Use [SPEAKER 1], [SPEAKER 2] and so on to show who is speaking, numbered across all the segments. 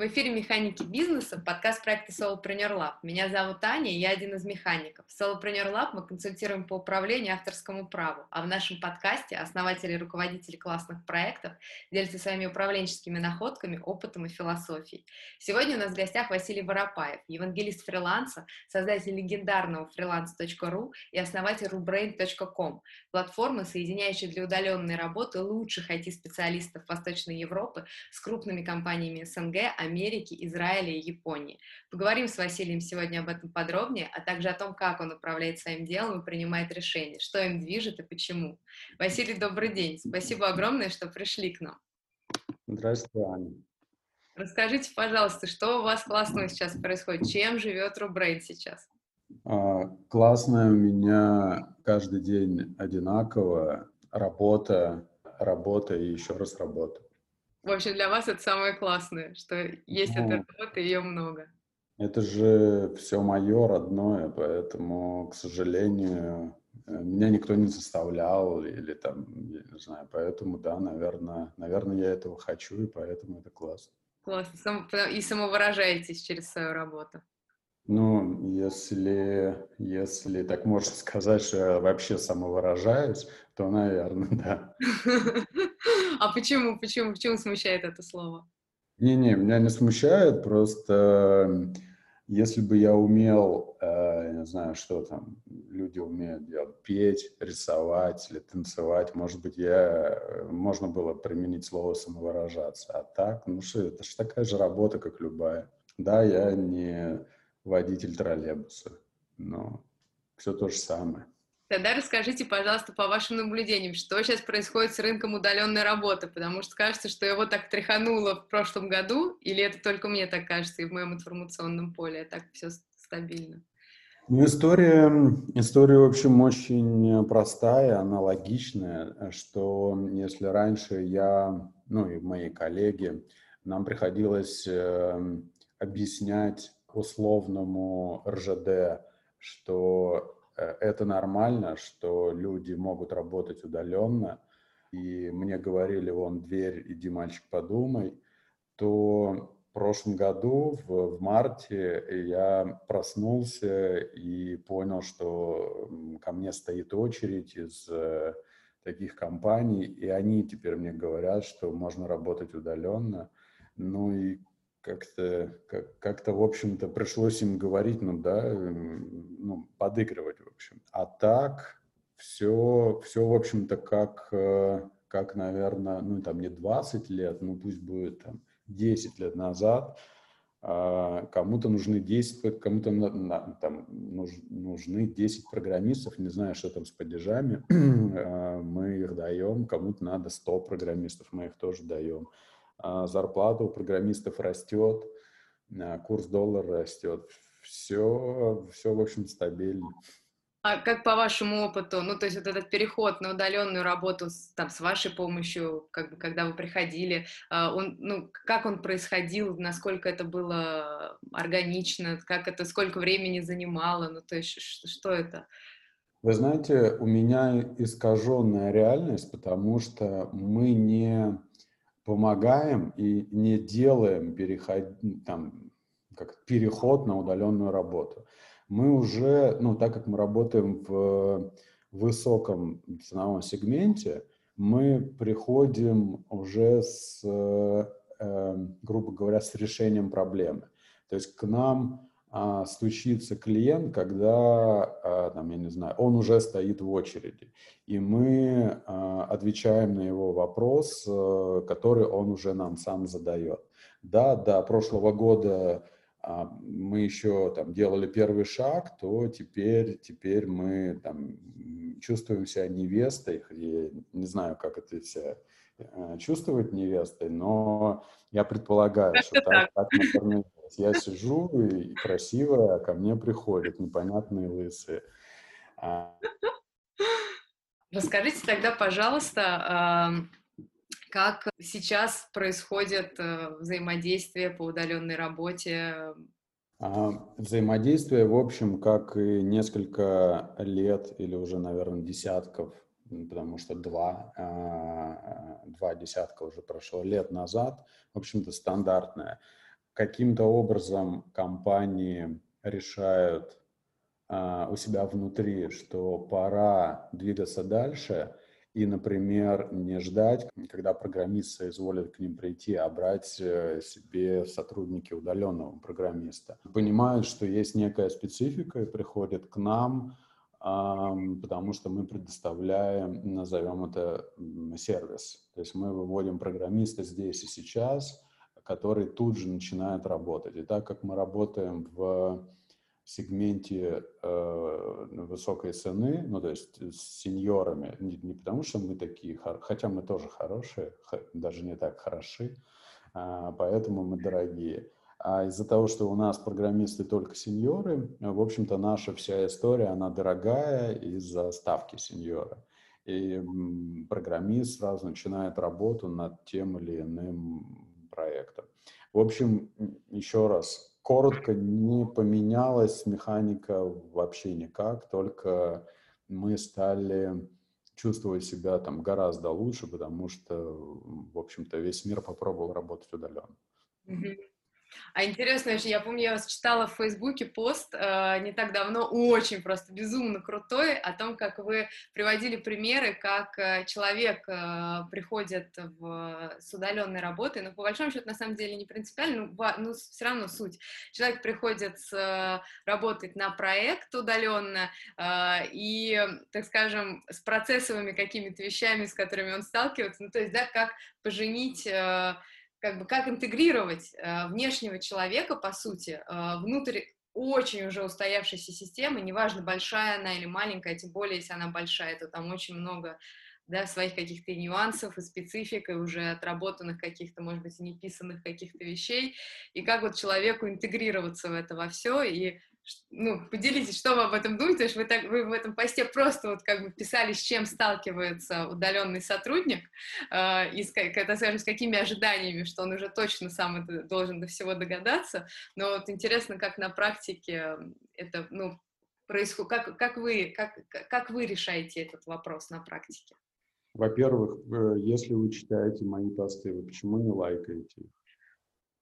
[SPEAKER 1] В эфире «Механики бизнеса», подкаст проекта Solopreneur Lab. Меня зовут Аня, я один из механиков. В Solopreneur Lab мы консультируем по управлению авторскому праву, а в нашем подкасте основатели и руководители классных проектов делятся своими управленческими находками, опытом и философией. Сегодня у нас в гостях Василий Воропаев, евангелист фриланса, создатель легендарного freelance.ru и основатель rubrain.com, платформы, соединяющей для удаленной работы лучших IT-специалистов Восточной Европы с крупными компаниями СНГ, Израиля и Японии. Поговорим с Василием сегодня об этом подробнее, а также о том, как он управляет своим делом и принимает решения, что им движет и почему. Василий, добрый день. Спасибо огромное, что пришли к нам.
[SPEAKER 2] Здравствуйте, Аня.
[SPEAKER 1] Расскажите, пожалуйста, что у вас классного сейчас происходит? Чем живет Рубрейн сейчас?
[SPEAKER 2] А, классное у меня каждый день одинаково. Работа, работа и еще раз работа.
[SPEAKER 1] В общем, для вас это самое классное, что есть ну, эта работа, ее много.
[SPEAKER 2] Это же все мое родное, поэтому, к сожалению, э, меня никто не заставлял или там, я не знаю, поэтому, да, наверное, наверное, я этого хочу, и поэтому это классно.
[SPEAKER 1] Классно. И самовыражаетесь через свою работу.
[SPEAKER 2] Ну, если, если так можно сказать, что я вообще самовыражаюсь, то, наверное, да.
[SPEAKER 1] А почему, почему, почему смущает это слово?
[SPEAKER 2] Не-не, меня не смущает, просто если бы я умел, э, я не знаю, что там люди умеют делать, петь, рисовать или танцевать, может быть, я, э, можно было применить слово самовыражаться. А так, ну что, это же такая же работа, как любая. Да, я не водитель троллейбуса, но все то же самое.
[SPEAKER 1] Тогда расскажите, пожалуйста, по вашим наблюдениям, что сейчас происходит с рынком удаленной работы, потому что кажется, что его так тряхануло в прошлом году, или это только мне так кажется и в моем информационном поле, а так все стабильно?
[SPEAKER 2] Ну, история, история, в общем, очень простая, аналогичная, что если раньше я, ну и мои коллеги, нам приходилось э, объяснять условному РЖД, что это нормально, что люди могут работать удаленно, и мне говорили, вон дверь, иди, мальчик, подумай, то в прошлом году, в, в марте, я проснулся и понял, что ко мне стоит очередь из э, таких компаний, и они теперь мне говорят, что можно работать удаленно. Ну и как-то, как, как-то, в общем-то, пришлось им говорить, ну да, ну, подыгрывать, в общем. А так все, все в общем-то, как, э, как, наверное, ну, там, не 20 лет, ну, пусть будет там 10 лет назад, а, кому-то нужны 10, кому-то там, нужны 10 программистов, не знаю, что там с падежами, а, мы их даем, кому-то надо 100 программистов, мы их тоже даем. А, зарплата у программистов растет, а, курс доллара растет, все, все, в общем, стабильно.
[SPEAKER 1] А как по вашему опыту, ну, то есть вот этот переход на удаленную работу с, там, с вашей помощью, как бы, когда вы приходили, он, ну, как он происходил, насколько это было органично, как это, сколько времени занимало, ну, то есть что это?
[SPEAKER 2] Вы знаете, у меня искаженная реальность, потому что мы не помогаем и не делаем переход, там, как переход на удаленную работу. Мы уже, ну, так как мы работаем в высоком ценовом сегменте, мы приходим уже с, э, грубо говоря, с решением проблемы. То есть к нам стучится клиент, когда, а, там, я не знаю, он уже стоит в очереди, и мы а, отвечаем на его вопрос, а, который он уже нам сам задает. Да, до прошлого года а, мы еще там делали первый шаг, то теперь, теперь мы там чувствуем себя невестой, я не знаю, как это все э, чувствовать невестой, но я предполагаю, что так, так, наверное, я сижу и красивая, а ко мне приходят непонятные лысые. А.
[SPEAKER 1] Расскажите тогда, пожалуйста, как сейчас происходит э, взаимодействие по удаленной работе?
[SPEAKER 2] А, взаимодействие, в общем, как и несколько лет или уже, наверное, десятков, потому что два, а, два десятка уже прошло лет назад, в общем-то, стандартное. Каким-то образом компании решают а, у себя внутри, что пора двигаться дальше, и, например, не ждать, когда программисты изволят к ним прийти, а брать э, себе сотрудники удаленного программиста. Понимают, что есть некая специфика и приходят к нам, потому что мы предоставляем, назовем это сервис. То есть мы выводим программиста здесь и сейчас, который тут же начинает работать. И так как мы работаем в сегменте э, высокой цены, ну, то есть с сеньорами, не, не потому что мы такие, хотя мы тоже хорошие, даже не так хороши, э, поэтому мы дорогие. А из-за того, что у нас программисты только сеньоры, в общем-то, наша вся история, она дорогая из-за ставки сеньора. И программист сразу начинает работу над тем или иным проектом. В общем, еще раз, коротко, не поменялась механика вообще никак, только мы стали чувствовать себя там гораздо лучше, потому что, в общем-то, весь мир попробовал работать удаленно.
[SPEAKER 1] Mm-hmm. А интересно, я помню, я вас читала в Фейсбуке пост э, не так давно, очень просто безумно крутой, о том, как вы приводили примеры, как э, человек э, приходит в, с удаленной работы, но по большому счету, на самом деле, не принципиально, но, но все равно суть. Человек приходит с, э, работать на проект удаленно э, и, так скажем, с процессовыми какими-то вещами, с которыми он сталкивается, ну, то есть, да, как поженить... Э, как бы как интегрировать э, внешнего человека, по сути, э, внутрь очень уже устоявшейся системы, неважно, большая она или маленькая, тем более, если она большая, то там очень много да, своих каких-то нюансов и специфик, и уже отработанных каких-то, может быть, неписанных каких-то вещей, и как вот человеку интегрироваться в это во все, и ну, поделитесь, что вы об этом думаете, что вы, так, вы в этом посте просто вот как бы писали, с чем сталкивается удаленный сотрудник, э, и с, это, скажем, с какими ожиданиями, что он уже точно сам это должен до всего догадаться, но вот интересно, как на практике это, ну, происходит, как, как, вы, как, как вы решаете этот вопрос на практике?
[SPEAKER 2] Во-первых, э, если вы читаете мои посты, вы почему не лайкаете их?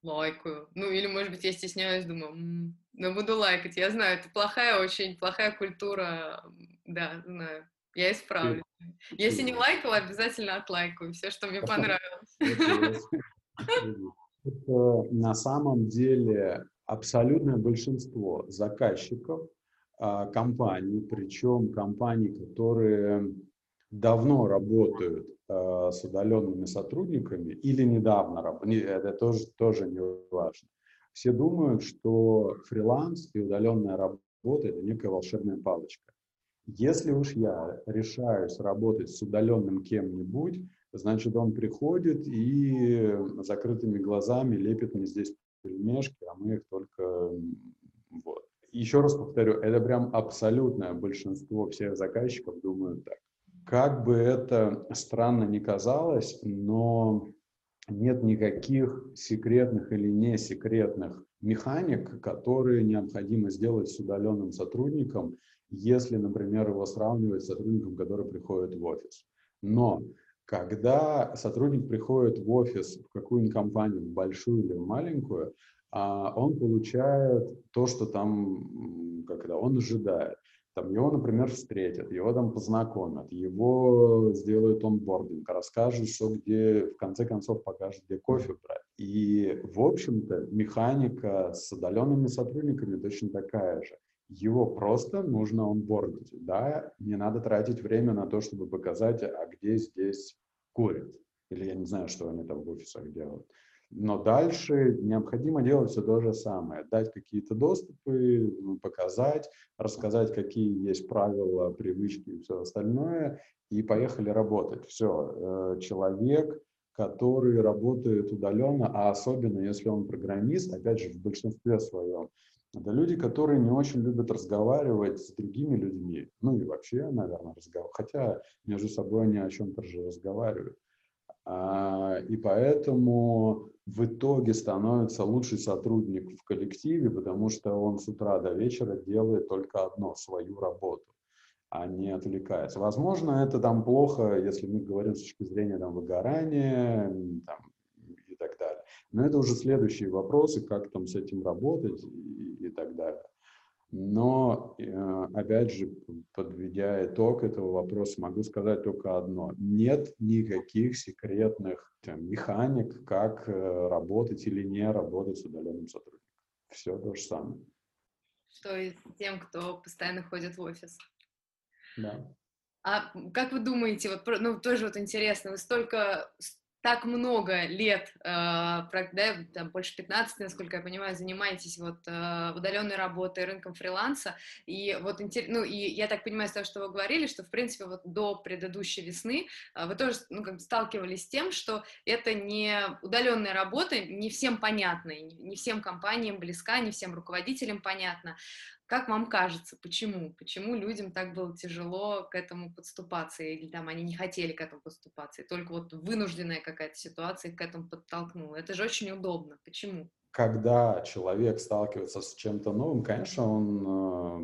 [SPEAKER 1] Лайкаю. Ну, или, может быть, я стесняюсь, думаю, м-м, ну, буду лайкать. Я знаю, это плохая очень, плохая культура. Да, знаю. Я исправлю. Если не лайкала, обязательно отлайкаю все, что мне понравилось.
[SPEAKER 2] на самом деле абсолютное большинство заказчиков а, компаний, причем компаний, которые давно работают с удаленными сотрудниками или недавно это тоже, тоже не важно. Все думают, что фриланс и удаленная работа – это некая волшебная палочка. Если уж я решаюсь работать с удаленным кем-нибудь, значит, он приходит и закрытыми глазами лепит мне здесь пельмешки, а мы их только... Вот. Еще раз повторю, это прям абсолютное большинство всех заказчиков думают так. Как бы это странно ни казалось, но нет никаких секретных или не секретных механик, которые необходимо сделать с удаленным сотрудником, если, например, его сравнивать с сотрудником, который приходит в офис. Но когда сотрудник приходит в офис в какую-нибудь компанию, в большую или в маленькую, а, он получает то, что там, когда он ожидает. Там его, например, встретят, его там познакомят, его сделают онбординг, расскажут, что где, в конце концов покажут, где кофе брать. И, в общем-то, механика с удаленными сотрудниками точно такая же. Его просто нужно онбордить, да, не надо тратить время на то, чтобы показать, а где здесь курят. Или я не знаю, что они там в офисах делают. Но дальше необходимо делать все то же самое. Дать какие-то доступы, показать, рассказать, какие есть правила, привычки и все остальное. И поехали работать. Все. Э, человек, который работает удаленно, а особенно если он программист, опять же, в большинстве своем, это люди, которые не очень любят разговаривать с другими людьми. Ну и вообще, наверное, разговаривать. Хотя между собой они о чем-то же разговаривают. А, и поэтому в итоге становится лучший сотрудник в коллективе, потому что он с утра до вечера делает только одно, свою работу, а не отвлекается. Возможно, это там плохо, если мы говорим с точки зрения там, выгорания там, и так далее. Но это уже следующие вопросы, как там с этим работать и, и так далее. Но, э, опять же, подведя итог этого вопроса, могу сказать только одно. Нет никаких секретных там, механик, как э, работать или не работать с удаленным сотрудником. Все то же самое.
[SPEAKER 1] Что и тем, кто постоянно ходит в офис.
[SPEAKER 2] Да.
[SPEAKER 1] А как вы думаете, вот, ну, тоже вот интересно, вы столько, так много лет, э, да, там больше 15, насколько я понимаю, занимаетесь вот э, удаленной работой, рынком фриланса, и вот, ну, и я так понимаю, с того, что вы говорили, что, в принципе, вот до предыдущей весны э, вы тоже, ну, как сталкивались с тем, что это не удаленная работа, не всем понятна, не всем компаниям близка, не всем руководителям понятна, как вам кажется, почему? Почему людям так было тяжело к этому подступаться, или там они не хотели к этому подступаться, и только вот вынужденная какая-то ситуация к этому подтолкнула? Это же очень удобно. Почему?
[SPEAKER 2] Когда человек сталкивается с чем-то новым, конечно, он, э,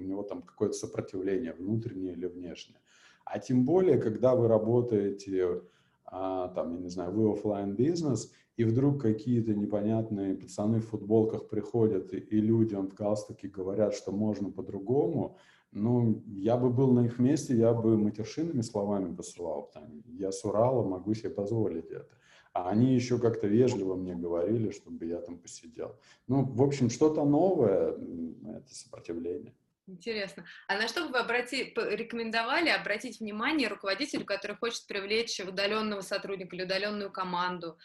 [SPEAKER 2] у него там какое-то сопротивление, внутреннее или внешнее. А тем более, когда вы работаете, а, там, я не знаю, вы офлайн бизнес, и вдруг какие-то непонятные пацаны в футболках приходят, и, и людям в галстуке говорят, что можно по-другому, ну, я бы был на их месте, я бы матершинными словами посылал. Там, я с Урала, могу себе позволить это. А они еще как-то вежливо мне говорили, чтобы я там посидел. Ну, в общем, что-то новое — это сопротивление.
[SPEAKER 1] Интересно. А на что бы вы обрати... рекомендовали обратить внимание руководителю, который хочет привлечь удаленного сотрудника или удаленную команду?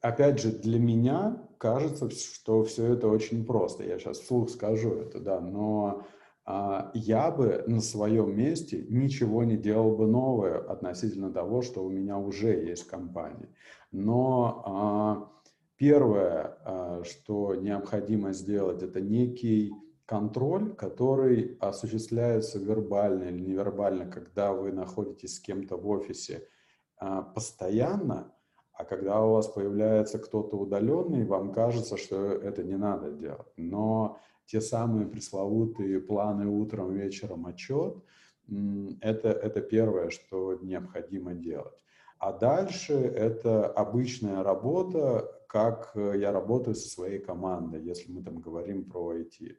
[SPEAKER 2] опять же, для меня кажется, что все это очень просто. Я сейчас вслух скажу это, да, но а, я бы на своем месте ничего не делал бы новое относительно того, что у меня уже есть в компании. Но а, первое, а, что необходимо сделать, это некий контроль, который осуществляется вербально или невербально, когда вы находитесь с кем-то в офисе а, постоянно, а когда у вас появляется кто-то удаленный, вам кажется, что это не надо делать. Но те самые пресловутые планы утром, вечером, отчет, это, это первое, что необходимо делать. А дальше это обычная работа, как я работаю со своей командой, если мы там говорим про IT.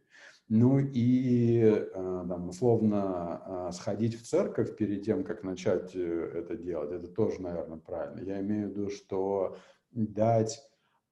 [SPEAKER 2] Ну и, э, там, условно, а, сходить в церковь перед тем, как начать э, это делать, это тоже, наверное, правильно. Я имею в виду, что дать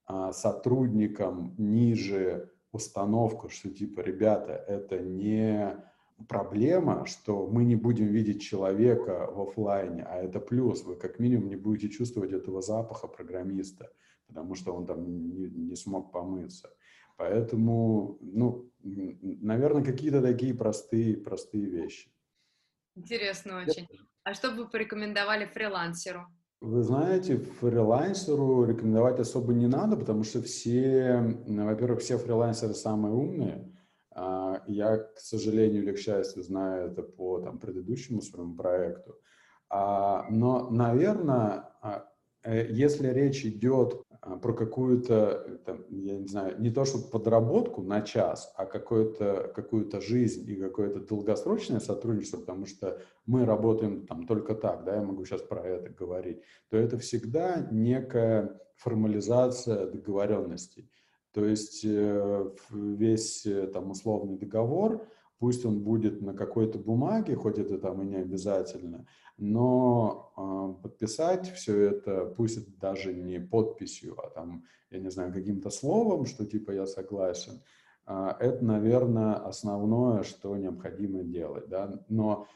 [SPEAKER 2] а, сотрудникам ниже установку, что типа, ребята, это не проблема, что мы не будем видеть человека в офлайне, а это плюс. Вы как минимум не будете чувствовать этого запаха программиста, потому что он там не, не смог помыться. Поэтому, ну, наверное, какие-то такие простые, простые вещи.
[SPEAKER 1] Интересно очень. А что бы вы порекомендовали фрилансеру?
[SPEAKER 2] Вы знаете, фрилансеру рекомендовать особо не надо, потому что все, во-первых, все фрилансеры самые умные. А, я, к сожалению или к счастью, знаю это по там, предыдущему своему проекту. А, но, наверное, Э, если речь идет а, про какую-то, я не знаю, не то что подработку на час, а какую-то какую жизнь и какое-то долгосрочное сотрудничество, потому что мы работаем там только так, да, я могу сейчас про это говорить, то это всегда некая формализация договоренностей. То есть э, весь э, там условный договор, пусть он будет на какой-то бумаге, хоть это там и не обязательно, но э, подписать все это, пусть даже не подписью, а там, я не знаю, каким-то словом, что типа я согласен, э, это, наверное, основное, что необходимо делать, да, но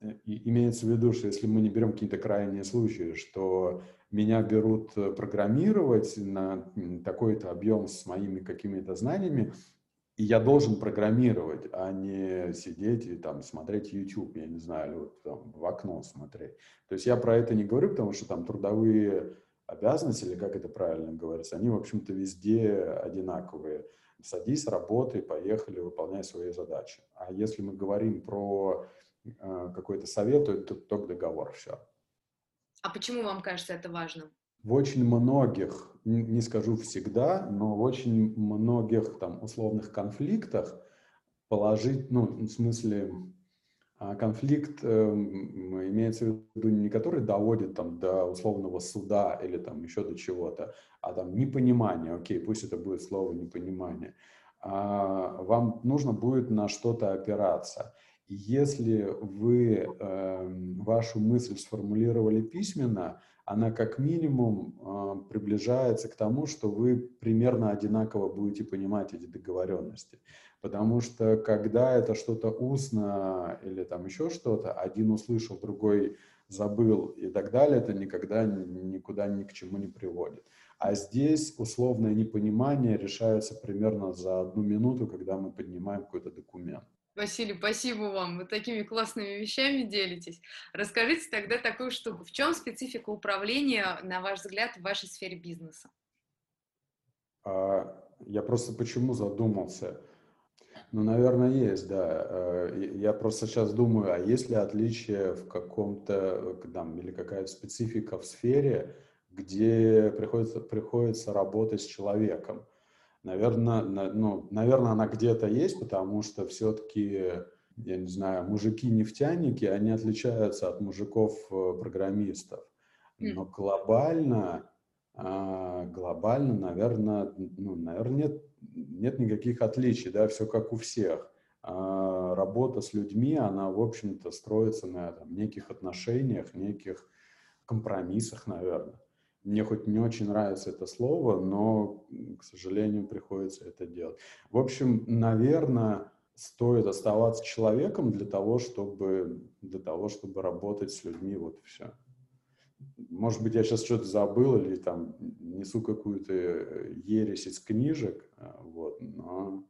[SPEAKER 2] э, имеется в виду, что если мы не берем какие-то крайние случаи, что меня берут программировать на такой-то объем с моими какими-то знаниями, и я должен программировать, а не сидеть и там смотреть YouTube, я не знаю, или вот там в окно смотреть. То есть я про это не говорю, потому что там трудовые обязанности, или как это правильно говорится, они, в общем-то, везде одинаковые. Садись, работай, поехали, выполняй свои задачи. А если мы говорим про э, какой-то совет, то это только договор, все.
[SPEAKER 1] А почему вам кажется это важным?
[SPEAKER 2] В очень многих, не скажу всегда, но в очень многих там условных конфликтах положить, ну, в смысле, А конфликт э, имеется в виду не который доводит там до условного суда или там еще до чего-то, а там непонимание, окей, пусть это будет слово непонимание. А вам нужно будет на что-то опираться. Если вы э, вашу мысль сформулировали письменно, она как минимум э, приближается к тому, что вы примерно одинаково будете понимать эти договоренности. Потому что когда это что-то устно или там еще что-то, один услышал, другой забыл и так далее, это никогда никуда ни к чему не приводит. А здесь условное непонимание решается примерно за одну минуту, когда мы поднимаем какой-то документ.
[SPEAKER 1] Василий, спасибо вам. Вы такими классными вещами делитесь. Расскажите тогда такую штуку. В чем специфика управления, на ваш взгляд, в вашей сфере бизнеса?
[SPEAKER 2] А, я просто почему задумался. Ну, наверное, есть, да. Э, я просто сейчас думаю, а есть ли отличие в каком-то, там, или какая-то специфика в сфере, где приходится, приходится работать с человеком? Наверное, ну, наверное, она где-то есть, потому что все-таки, я не знаю, мужики-нефтяники, они отличаются от мужиков-программистов. Но глобально, а, глобально, наверное, ну, наверное, нет, нет никаких отличий, да, все как у всех. А работа с людьми, она, в общем-то, строится на там, неких отношениях, неких компромиссах, наверное. Мне хоть не очень нравится это слово, но, к сожалению, приходится это делать. В общем, наверное, стоит оставаться человеком для того, чтобы, для того, чтобы работать с людьми, вот все. Может быть, я сейчас что-то забыл или там несу какую-то ересь из книжек, вот, но,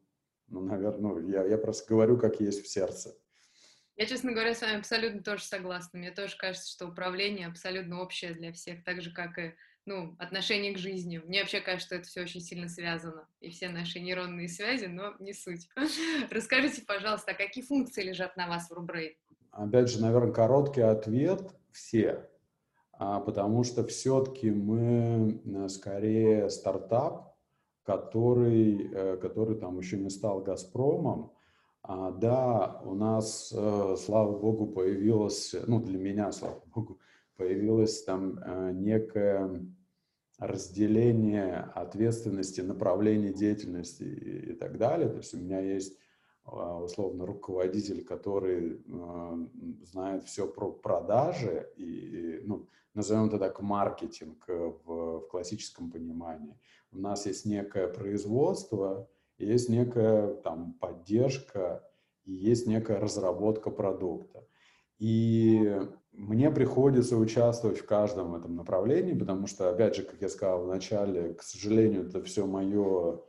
[SPEAKER 2] но наверное, ну, я, я просто говорю, как есть в сердце.
[SPEAKER 1] Я, честно говоря, с вами абсолютно тоже согласна. Мне тоже кажется, что управление абсолютно общее для всех, так же, как и ну, отношение к жизни. Мне вообще кажется, что это все очень сильно связано. И все наши нейронные связи, но не суть. Расскажите, пожалуйста, а какие функции лежат на вас в Рубрейн?
[SPEAKER 2] Опять же, наверное, короткий ответ – все. А, потому что все-таки мы э, скорее стартап, который, э, который там еще не стал «Газпромом», а, да, у нас, э, слава богу, появилось, ну, для меня, слава богу, появилось там э, некое разделение ответственности, направления деятельности и, и так далее. То есть у меня есть а, условно руководитель, который э, знает все про продажи и, ну, назовем это так, маркетинг в, в классическом понимании. У нас есть некое производство, есть некая там поддержка и есть некая разработка продукта. И мне приходится участвовать в каждом этом направлении, потому что, опять же, как я сказал в начале, к сожалению, это все мое,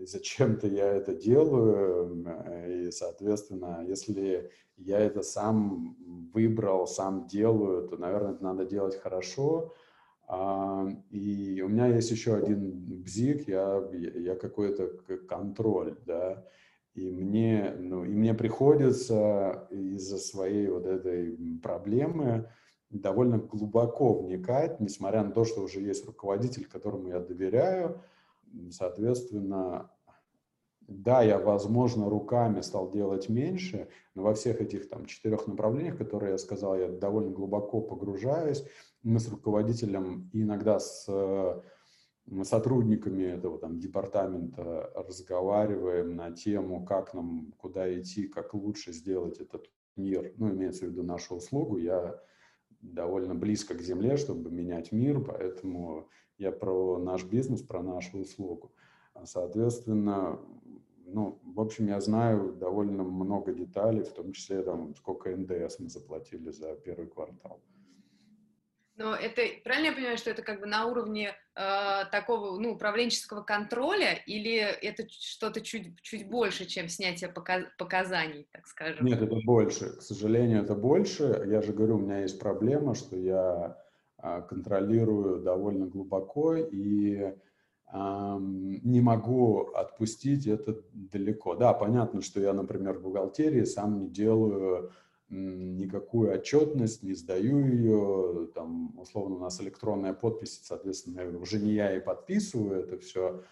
[SPEAKER 2] зачем-то я это делаю, и, соответственно, если я это сам выбрал, сам делаю, то, наверное, это надо делать хорошо, и у меня есть еще один бзик, я, я какой-то контроль, да, и мне, ну, и мне приходится из-за своей вот этой проблемы довольно глубоко вникать, несмотря на то, что уже есть руководитель, которому я доверяю. Соответственно, да, я, возможно, руками стал делать меньше, но во всех этих там четырех направлениях, которые я сказал, я довольно глубоко погружаюсь. Мы с руководителем иногда с сотрудниками этого там департамента разговариваем на тему, как нам, куда идти, как лучше сделать этот мир, ну, имеется в виду нашу услугу. Я довольно близко к земле, чтобы менять мир, поэтому я про наш бизнес, про нашу услугу. Соответственно, ну, в общем, я знаю довольно много деталей, в том числе там, сколько НДС мы заплатили за первый квартал.
[SPEAKER 1] Но это правильно я понимаю, что это как бы на уровне э, такого ну, управленческого контроля, или это что-то чуть, чуть больше, чем снятие показ, показаний, так скажем?
[SPEAKER 2] Нет, это больше. К сожалению, это больше. Я же говорю, у меня есть проблема, что я э, контролирую довольно глубоко и не могу отпустить это далеко. Да, понятно, что я, например, в бухгалтерии сам не делаю никакую отчетность, не сдаю ее, там, условно, у нас электронная подпись, соответственно, уже не я и подписываю это все,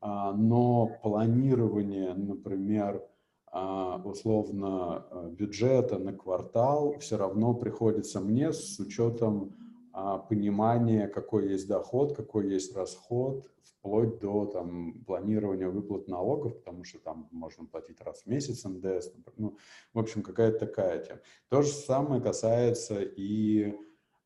[SPEAKER 2] а, но планирование, например, а, условно э, бюджета на квартал все равно приходится мне с учетом а, понимания, какой есть доход, какой есть расход, вплоть до там, планирования выплат налогов, потому что там можно платить раз в месяц НДС. Ну, в общем, какая-то такая тема. То же самое касается и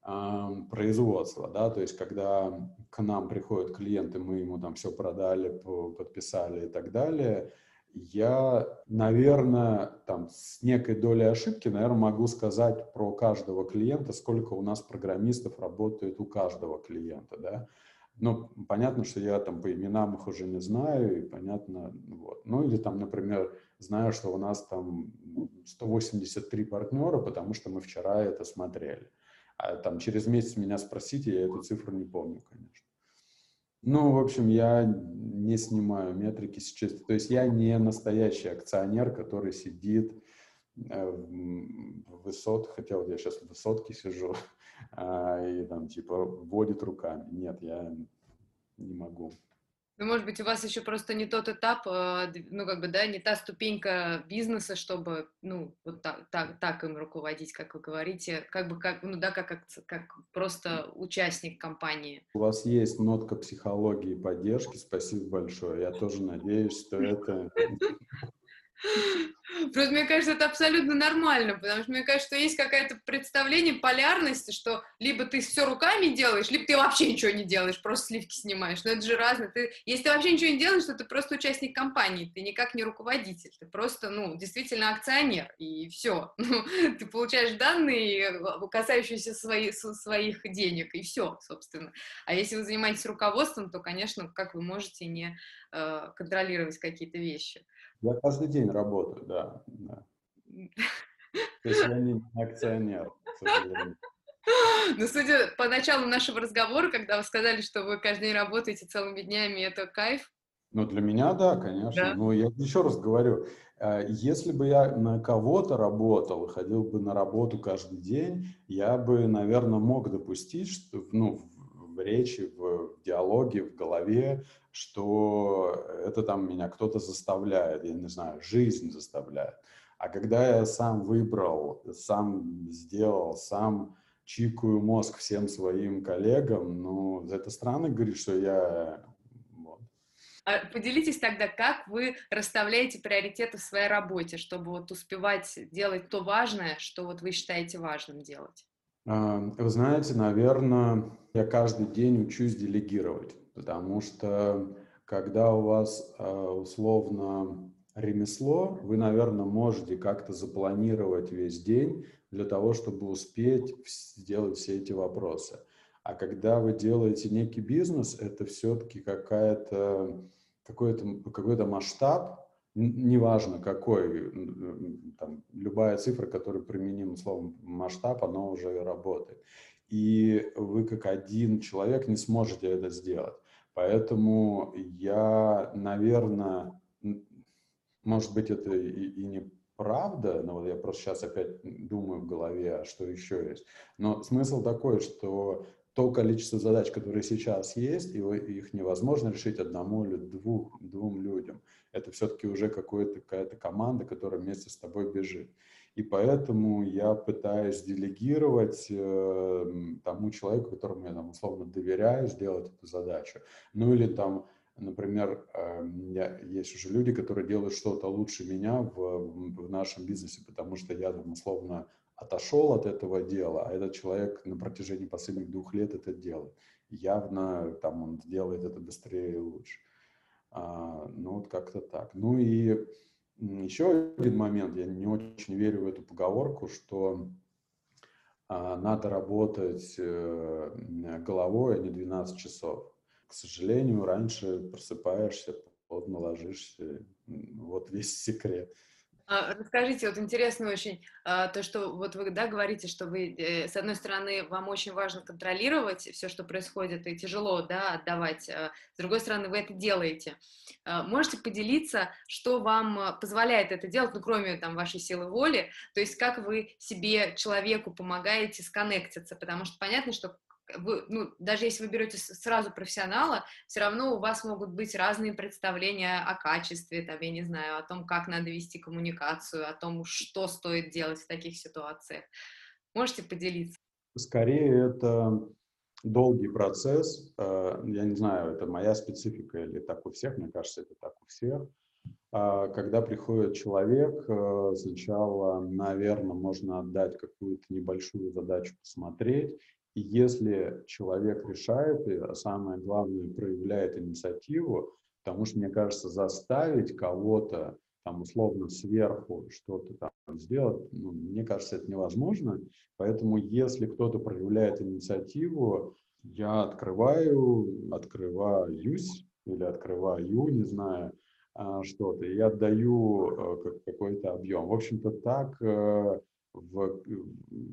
[SPEAKER 2] э, производства. Да? То есть, когда к нам приходят клиенты, мы ему там все продали, подписали и так далее – я, наверное, там с некой долей ошибки, наверное, могу сказать про каждого клиента, сколько у нас программистов работает у каждого клиента, да. Ну, понятно, что я там по именам их уже не знаю, и понятно, вот. Ну, или там, например, знаю, что у нас там 183 партнера, потому что мы вчера это смотрели. А там через месяц меня спросите, я эту цифру не помню, конечно. Ну, в общем, я не снимаю метрики сейчас. То есть я не настоящий акционер, который сидит э, в высот, хотя вот я сейчас в высотке сижу, а, и там типа вводит руками. Нет, я не могу.
[SPEAKER 1] Ну, может быть, у вас еще просто не тот этап, э, ну, как бы, да, не та ступенька бизнеса, чтобы, ну, вот так, так, так им руководить, как вы говорите, как бы, как, ну, да, как, как, как просто участник компании.
[SPEAKER 2] У вас есть нотка психологии и поддержки, спасибо большое. Я тоже надеюсь, что это
[SPEAKER 1] Просто мне кажется, это абсолютно нормально, потому что мне кажется, что есть какое-то представление полярности, что либо ты все руками делаешь, либо ты вообще ничего не делаешь, просто сливки снимаешь. Но это же разное. Ты, если ты вообще ничего не делаешь, то ты просто участник компании, ты никак не руководитель, ты просто, ну, действительно акционер, и все. Ну, ты получаешь данные, э, касающиеся свои, своих денег, и все, собственно. А если вы занимаетесь руководством, то, конечно, как вы можете не э, контролировать какие-то вещи.
[SPEAKER 2] Я каждый день работаю, да. да. То есть я не акционер, к сожалению.
[SPEAKER 1] Ну, судя по началу нашего разговора, когда вы сказали, что вы каждый день работаете целыми днями, это кайф?
[SPEAKER 2] Ну, для меня, да, конечно. Да? Ну, я еще раз говорю, э, если бы я на кого-то работал и ходил бы на работу каждый день, я бы, наверное, мог допустить, что, ну, в речи, в диалоге, в голове, что это там меня кто-то заставляет, я не знаю, жизнь заставляет. А когда я сам выбрал, сам сделал, сам чикаю мозг всем своим коллегам, ну, это странно говорить, что я...
[SPEAKER 1] А поделитесь тогда, как вы расставляете приоритеты в своей работе, чтобы вот успевать делать то важное, что вот вы считаете важным делать?
[SPEAKER 2] Вы знаете, наверное, я каждый день учусь делегировать потому что когда у вас а, условно ремесло, вы, наверное, можете как-то запланировать весь день для того, чтобы успеть сделать все эти вопросы. А когда вы делаете некий бизнес, это все-таки какая-то какой-то какой масштаб, неважно какой, там, любая цифра, которая применима словом масштаб, она уже работает. И вы как один человек не сможете это сделать. Поэтому я, наверное, может быть, это и, и не но вот я просто сейчас опять думаю в голове, а что еще есть. Но смысл такой, что то количество задач, которые сейчас есть, их невозможно решить одному или двух, двум людям. Это все-таки уже какая-то команда, которая вместе с тобой бежит. И поэтому я пытаюсь делегировать э, тому человеку, которому я там условно доверяю, сделать эту задачу. Ну или там, например, э, я, есть уже люди, которые делают что-то лучше меня в, в нашем бизнесе, потому что я там условно отошел от этого дела, а этот человек на протяжении последних двух лет это делает. Явно там он делает это быстрее и лучше. А, ну вот как-то так. Ну и еще один момент, я не очень верю в эту поговорку, что а, надо работать э, головой, а не 12 часов. К сожалению, раньше просыпаешься, плотно ложишься. Вот весь секрет.
[SPEAKER 1] А, расскажите, вот интересно очень а, то, что вот вы да, говорите, что вы, э, с одной стороны, вам очень важно контролировать все, что происходит, и тяжело да, отдавать, а, с другой стороны, вы это делаете. Можете поделиться, что вам позволяет это делать, ну, кроме там, вашей силы воли, то есть как вы себе, человеку, помогаете сконнектиться, потому что понятно, что вы, ну, даже если вы берете сразу профессионала, все равно у вас могут быть разные представления о качестве, там, я не знаю, о том, как надо вести коммуникацию, о том, что стоит делать в таких ситуациях. Можете поделиться?
[SPEAKER 2] Скорее, это долгий процесс. Э, я не знаю, это моя специфика или так у всех, мне кажется, это так у всех. А, когда приходит человек, э, сначала, наверное, можно отдать какую-то небольшую задачу посмотреть. И если человек решает, и а самое главное, проявляет инициативу, потому что, мне кажется, заставить кого-то там условно сверху что-то там сделать, ну, мне кажется, это невозможно. Поэтому если кто-то проявляет инициативу, я открываю, открываюсь или открываю, не знаю, а, что-то, и отдаю э, какой-то объем. В общем-то, так э, в,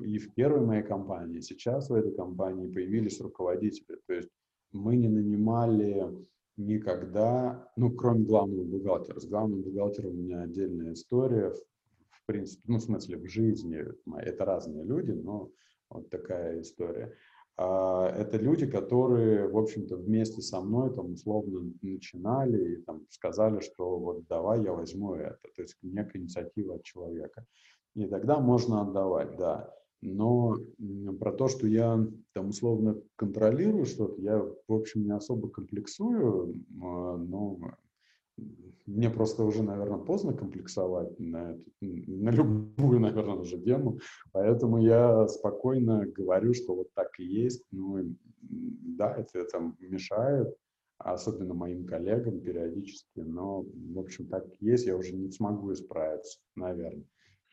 [SPEAKER 2] и в первой моей компании, сейчас в этой компании появились руководители. То есть мы не нанимали никогда, ну, кроме главного бухгалтера. С главным бухгалтером у меня отдельная история, в принципе, ну, в смысле, в жизни. Это разные люди, но вот такая история. А, это люди, которые, в общем-то, вместе со мной там условно начинали и там сказали, что вот давай я возьму это. То есть некая инициатива от человека. И тогда можно отдавать, да. Но про то, что я там условно контролирую что-то, я, в общем, не особо комплексую, а, но мне просто уже, наверное, поздно комплексовать на, эту, на любую, наверное, уже тему, поэтому я спокойно говорю, что вот так и есть. Ну, да, это, это мешает, особенно моим коллегам периодически, но, в общем, так и есть, я уже не смогу исправиться, наверное.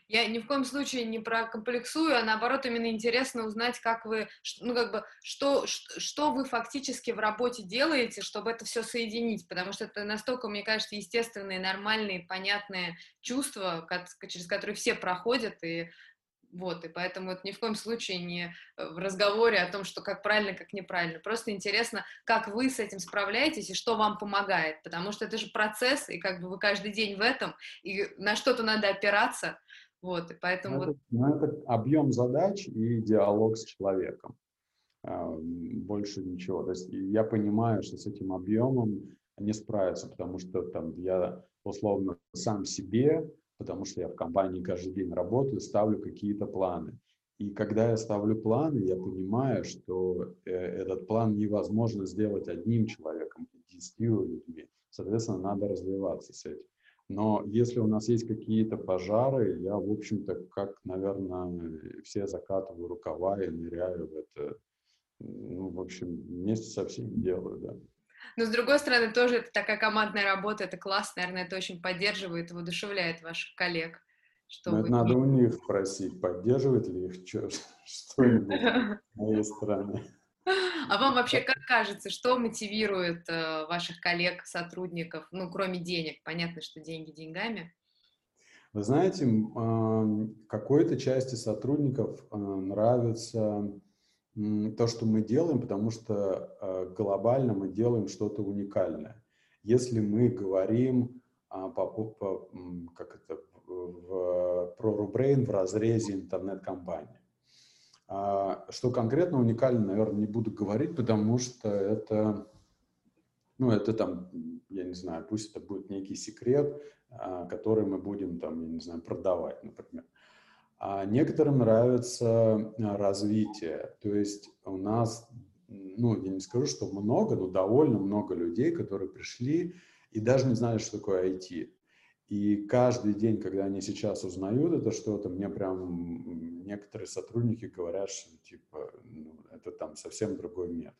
[SPEAKER 1] Я ни в коем случае не прокомплексую, а наоборот именно интересно узнать, как вы, ну как бы, что, что вы фактически в работе делаете, чтобы это все соединить, потому что это настолько, мне кажется, естественные, нормальные, понятные чувства, через которые все проходят, и вот, и поэтому это ни в коем случае не э, в разговоре о том, что как правильно, как неправильно. Просто интересно, как вы с этим справляетесь и что вам помогает, потому что это же процесс, и как бы вы каждый день в этом, и на что-то надо опираться, вот, и поэтому...
[SPEAKER 2] Ну, это, ну, это объем задач и диалог с человеком. А, больше ничего. То есть я понимаю, что с этим объемом не справиться, потому что там я условно сам себе, потому что я в компании каждый день работаю, ставлю какие-то планы. И когда я ставлю планы, я понимаю, что э, этот план невозможно сделать одним человеком, десятью людьми. Соответственно, надо развиваться с этим. Но если у нас есть какие-то пожары, я, в общем-то, как, наверное, все закатываю рукава и ныряю в это. Ну, в общем, вместе со всеми делаю, да.
[SPEAKER 1] Но, с другой стороны, тоже это такая командная работа, это классно, наверное, это очень поддерживает воодушевляет ваших коллег.
[SPEAKER 2] Что Но вы... это надо у них спросить, поддерживает ли их что-нибудь с моей стороны.
[SPEAKER 1] А вам вообще как кажется, что мотивирует э, ваших коллег, сотрудников, ну, кроме денег? Понятно, что деньги деньгами.
[SPEAKER 2] Вы знаете, какой-то части сотрудников э, нравится то, что мы делаем, потому что э, глобально мы делаем что-то уникальное. Если мы говорим э, по, по, как это, в, про Рубрейн в разрезе интернет-компании, а, что конкретно уникально, наверное, не буду говорить, потому что это, ну, это там, я не знаю, пусть это будет некий секрет, а, который мы будем там, я не знаю, продавать, например. А некоторым нравится а, развитие, то есть у нас, ну, я не скажу, что много, но довольно много людей, которые пришли и даже не знали, что такое IT. И каждый день, когда они сейчас узнают это что-то, мне прям некоторые сотрудники говорят, что типа ну, это там совсем другой мир.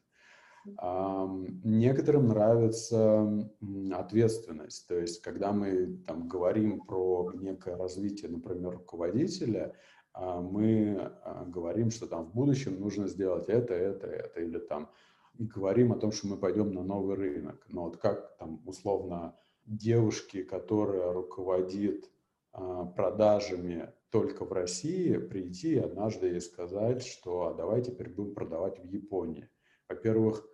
[SPEAKER 2] А, некоторым нравится ответственность, то есть когда мы там говорим про некое развитие, например, руководителя, а, мы а, говорим, что там в будущем нужно сделать это, это, это, или там говорим о том, что мы пойдем на новый рынок. Но вот как там условно девушки, которая руководит а, продажами только в России, прийти и однажды ей сказать, что а давай теперь будем продавать в Японии. Во-первых,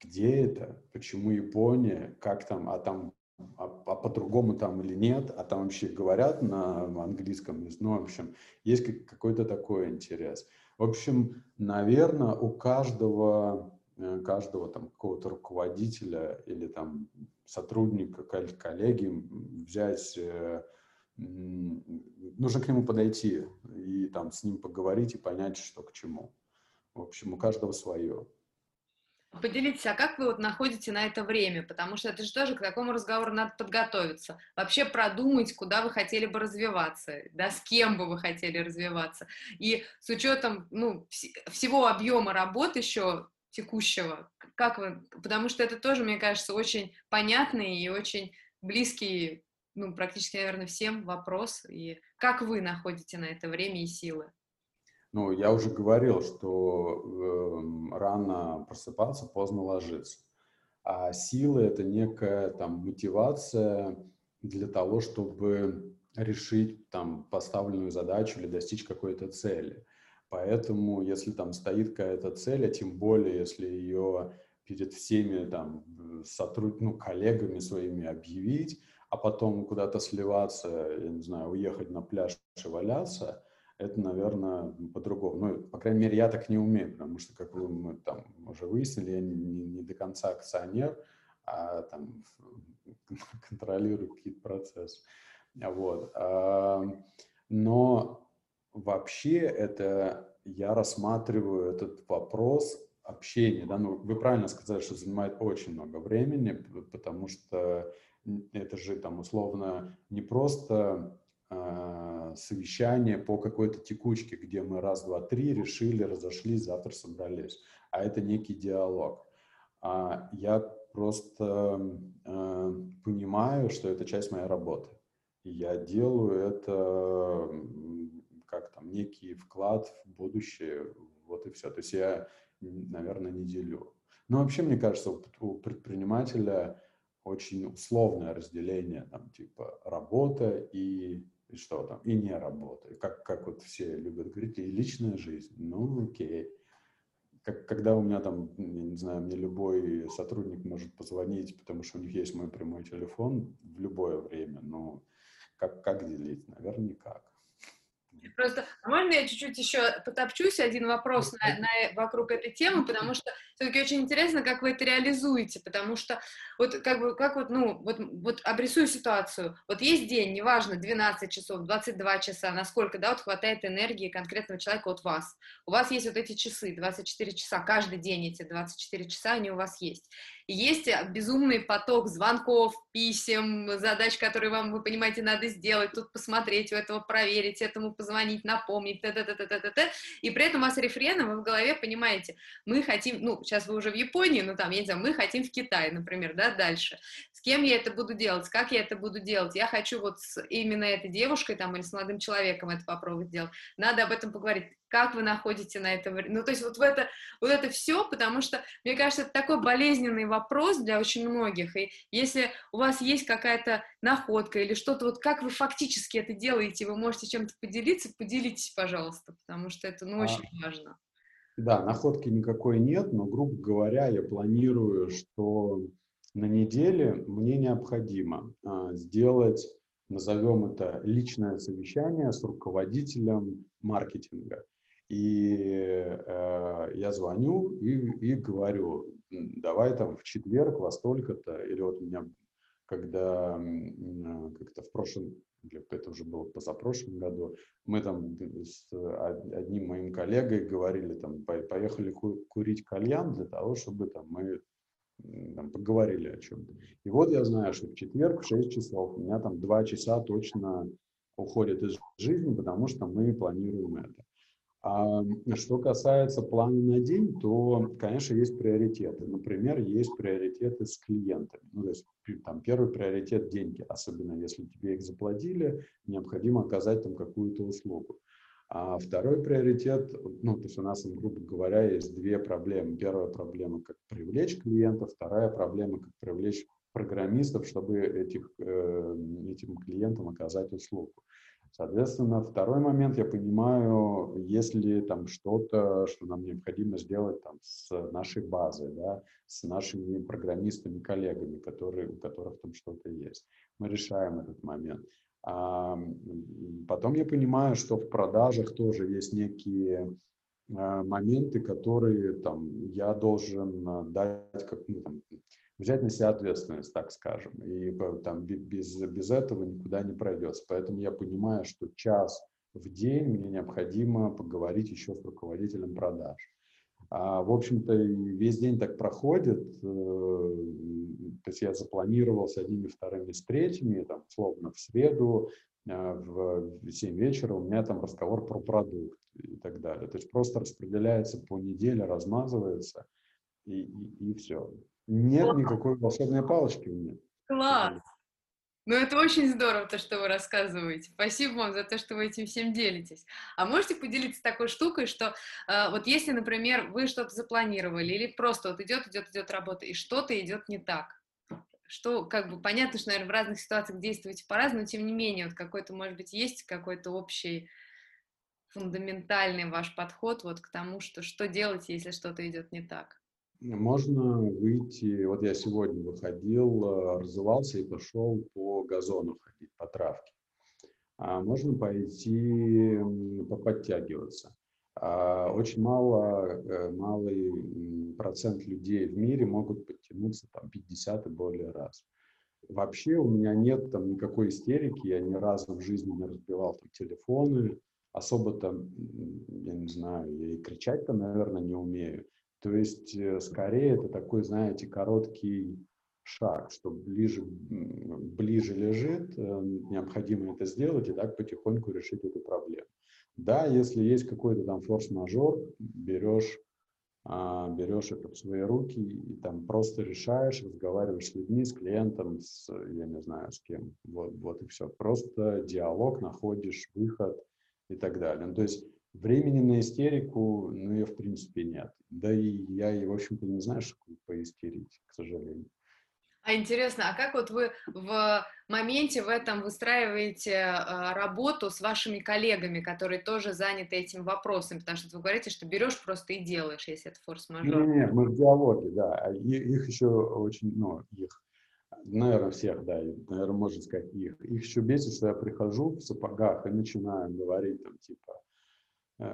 [SPEAKER 2] где это, почему Япония, как там, а там, а, а по-другому там или нет, а там вообще говорят на английском, ну, в общем, есть какой-то такой интерес. В общем, наверное, у каждого, э, каждого там какого-то руководителя или там сотрудника, коллеги взять, э, нужно к нему подойти и там с ним поговорить и понять, что к чему. В общем, у каждого свое.
[SPEAKER 1] Поделитесь, а как вы вот находите на это время? Потому что это же тоже к такому разговору надо подготовиться. Вообще продумать, куда вы хотели бы развиваться, да, с кем бы вы хотели развиваться. И с учетом, ну, вс- всего объема работы еще текущего, как вы, потому что это тоже, мне кажется, очень понятный и очень близкий, ну, практически, наверное, всем вопрос. И как вы находите на это время и силы?
[SPEAKER 2] Ну, я уже говорил, что э, рано просыпаться, поздно ложиться. А силы — это некая там мотивация для того, чтобы решить там поставленную задачу или достичь какой-то цели. Поэтому, если там стоит какая-то цель, а тем более, если ее перед всеми там сотруд... ну, коллегами своими объявить, а потом куда-то сливаться, я не знаю, уехать на пляж и валяться, это, наверное, по-другому. Ну, по крайней мере, я так не умею, потому что, как мы там уже выяснили, я не, не, не до конца акционер, а там контролирую какие-то процессы. Вот. Но вообще это я рассматриваю этот вопрос общения. Да? Ну, вы правильно сказали, что занимает очень много времени, потому что это же там условно не просто э, совещание по какой-то текучке, где мы раз, два, три решили, разошлись, завтра собрались, а это некий диалог. А я просто э, понимаю, что это часть моей работы. Я делаю это там некий вклад в будущее, вот и все. То есть я, наверное, не делю. Но вообще, мне кажется, у предпринимателя очень условное разделение, там, типа, работа и, и что там, и не работа. Как, как вот все любят говорить, и личная жизнь. Ну, окей. Как, когда у меня там, я не знаю, мне любой сотрудник может позвонить, потому что у них есть мой прямой телефон в любое время, ну, как, как делить? Наверное, никак.
[SPEAKER 1] Просто, а можно я чуть-чуть еще потопчусь один вопрос на, на, вокруг этой темы, потому что все-таки очень интересно, как вы это реализуете, потому что вот как бы, как вот, ну, вот, вот обрисую ситуацию, вот есть день, неважно, 12 часов, 22 часа, насколько, да, вот хватает энергии конкретного человека от вас, у вас есть вот эти часы, 24 часа, каждый день эти 24 часа, они у вас есть, есть э, безумный поток звонков, писем, задач, которые вам, вы понимаете, надо сделать, тут посмотреть, у этого проверить, этому позвонить, напомнить, т -т -т -т -т -т. И при этом у вас рефрены, вы в голове понимаете, мы хотим, ну, сейчас вы уже в Японии, ну, там, я не знаю, мы хотим в Китай, например, да, дальше. С кем я это буду делать, как я это буду делать, я хочу вот с именно этой девушкой, там, или с молодым человеком это попробовать сделать, надо об этом поговорить как вы находите на это время. Ну, то есть вот, в это, вот это все, потому что, мне кажется, это такой болезненный вопрос для очень многих, и если у вас есть какая-то находка или что-то, вот как вы фактически это делаете, вы можете чем-то поделиться, поделитесь, пожалуйста, потому что это, ну, очень а, важно.
[SPEAKER 2] Да, находки никакой нет, но, грубо говоря, я планирую, что на неделе мне необходимо а, сделать, назовем это, личное совещание с руководителем маркетинга. И э, я звоню и, и говорю, давай там в четверг во столько-то, или вот у меня, когда как-то в прошлом, это уже было позапрошлом году, мы там с одним моим коллегой говорили, там, поехали курить кальян для того, чтобы там мы там, поговорили о чем-то. И вот я знаю, что в четверг в 6 часов у меня там 2 часа точно уходят из жизни, потому что мы планируем это. Что касается плана на день, то, конечно, есть приоритеты. Например, есть приоритеты с клиентами. Ну, то есть там первый приоритет – деньги, особенно если тебе их заплатили, необходимо оказать там какую-то услугу. А второй приоритет, ну, то есть у нас, грубо говоря, есть две проблемы. Первая проблема – как привлечь клиентов, вторая проблема – как привлечь программистов, чтобы этих, э, этим клиентам оказать услугу. Соответственно, второй момент, я понимаю, если там что-то, что нам необходимо сделать там с нашей базой, да, с нашими программистами, коллегами, которые, у которых там что-то есть. Мы решаем этот момент. А потом я понимаю, что в продажах тоже есть некие моменты, которые там я должен дать, как, ну, там, взять на себя ответственность, так скажем. И там без, без этого никуда не пройдется. Поэтому я понимаю, что час в день мне необходимо поговорить еще с руководителем продаж. А, в общем-то, весь день так проходит. Э, то есть я запланировал с одними, вторыми встречами, там, словно в среду, э, в 7 вечера у меня там разговор про продукт и так далее. То есть просто распределяется по неделе, размазывается, и, и, и все. Нет никакой волшебной палочки у меня.
[SPEAKER 1] Класс! Ну, это очень здорово, то, что вы рассказываете. Спасибо вам за то, что вы этим всем делитесь. А можете поделиться такой штукой, что э, вот если, например, вы что-то запланировали, или просто вот идет, идет, идет работа, и что-то идет не так, что, как бы, понятно, что, наверное, в разных ситуациях действуете по-разному, но тем не менее, вот какой-то, может быть, есть какой-то общий фундаментальный ваш подход вот к тому, что что делать, если что-то идет не так?
[SPEAKER 2] Можно выйти, вот я сегодня выходил, э, развивался и пошел по газону ходить, по травке. А можно пойти подтягиваться. А очень мало, э, малый процент людей в мире могут подтянуться там 50 и более раз. Вообще у меня нет там никакой истерики, я ни разу в жизни не разбивал там телефоны, особо там, я не знаю, я и кричать-то, наверное, не умею. То есть, э, скорее, это такой, знаете, короткий шаг, что ближе, ближе лежит, э, необходимо это сделать и так потихоньку решить эту проблему. Да, если есть какой-то там форс-мажор, берешь, а, берешь это в свои руки и там просто решаешь, разговариваешь с людьми, с клиентом, с, я не знаю, с кем. Вот, вот и все. Просто диалог, находишь выход и так далее. Ну, то есть Времени на истерику, ну, я в принципе нет. Да и я, и, в общем-то, не знаю, что поистерить, к сожалению.
[SPEAKER 1] А интересно, а как вот вы в моменте в этом выстраиваете э, работу с вашими коллегами, которые тоже заняты этим вопросом? Потому что вы говорите, что берешь просто и делаешь, если это форс-мажор.
[SPEAKER 2] Нет, нет, мы в диалоге, да. А их еще очень, ну, их, наверное, всех, да, наверное, можно сказать их. Их еще бесит, что я прихожу в сапогах и начинаю говорить там, типа,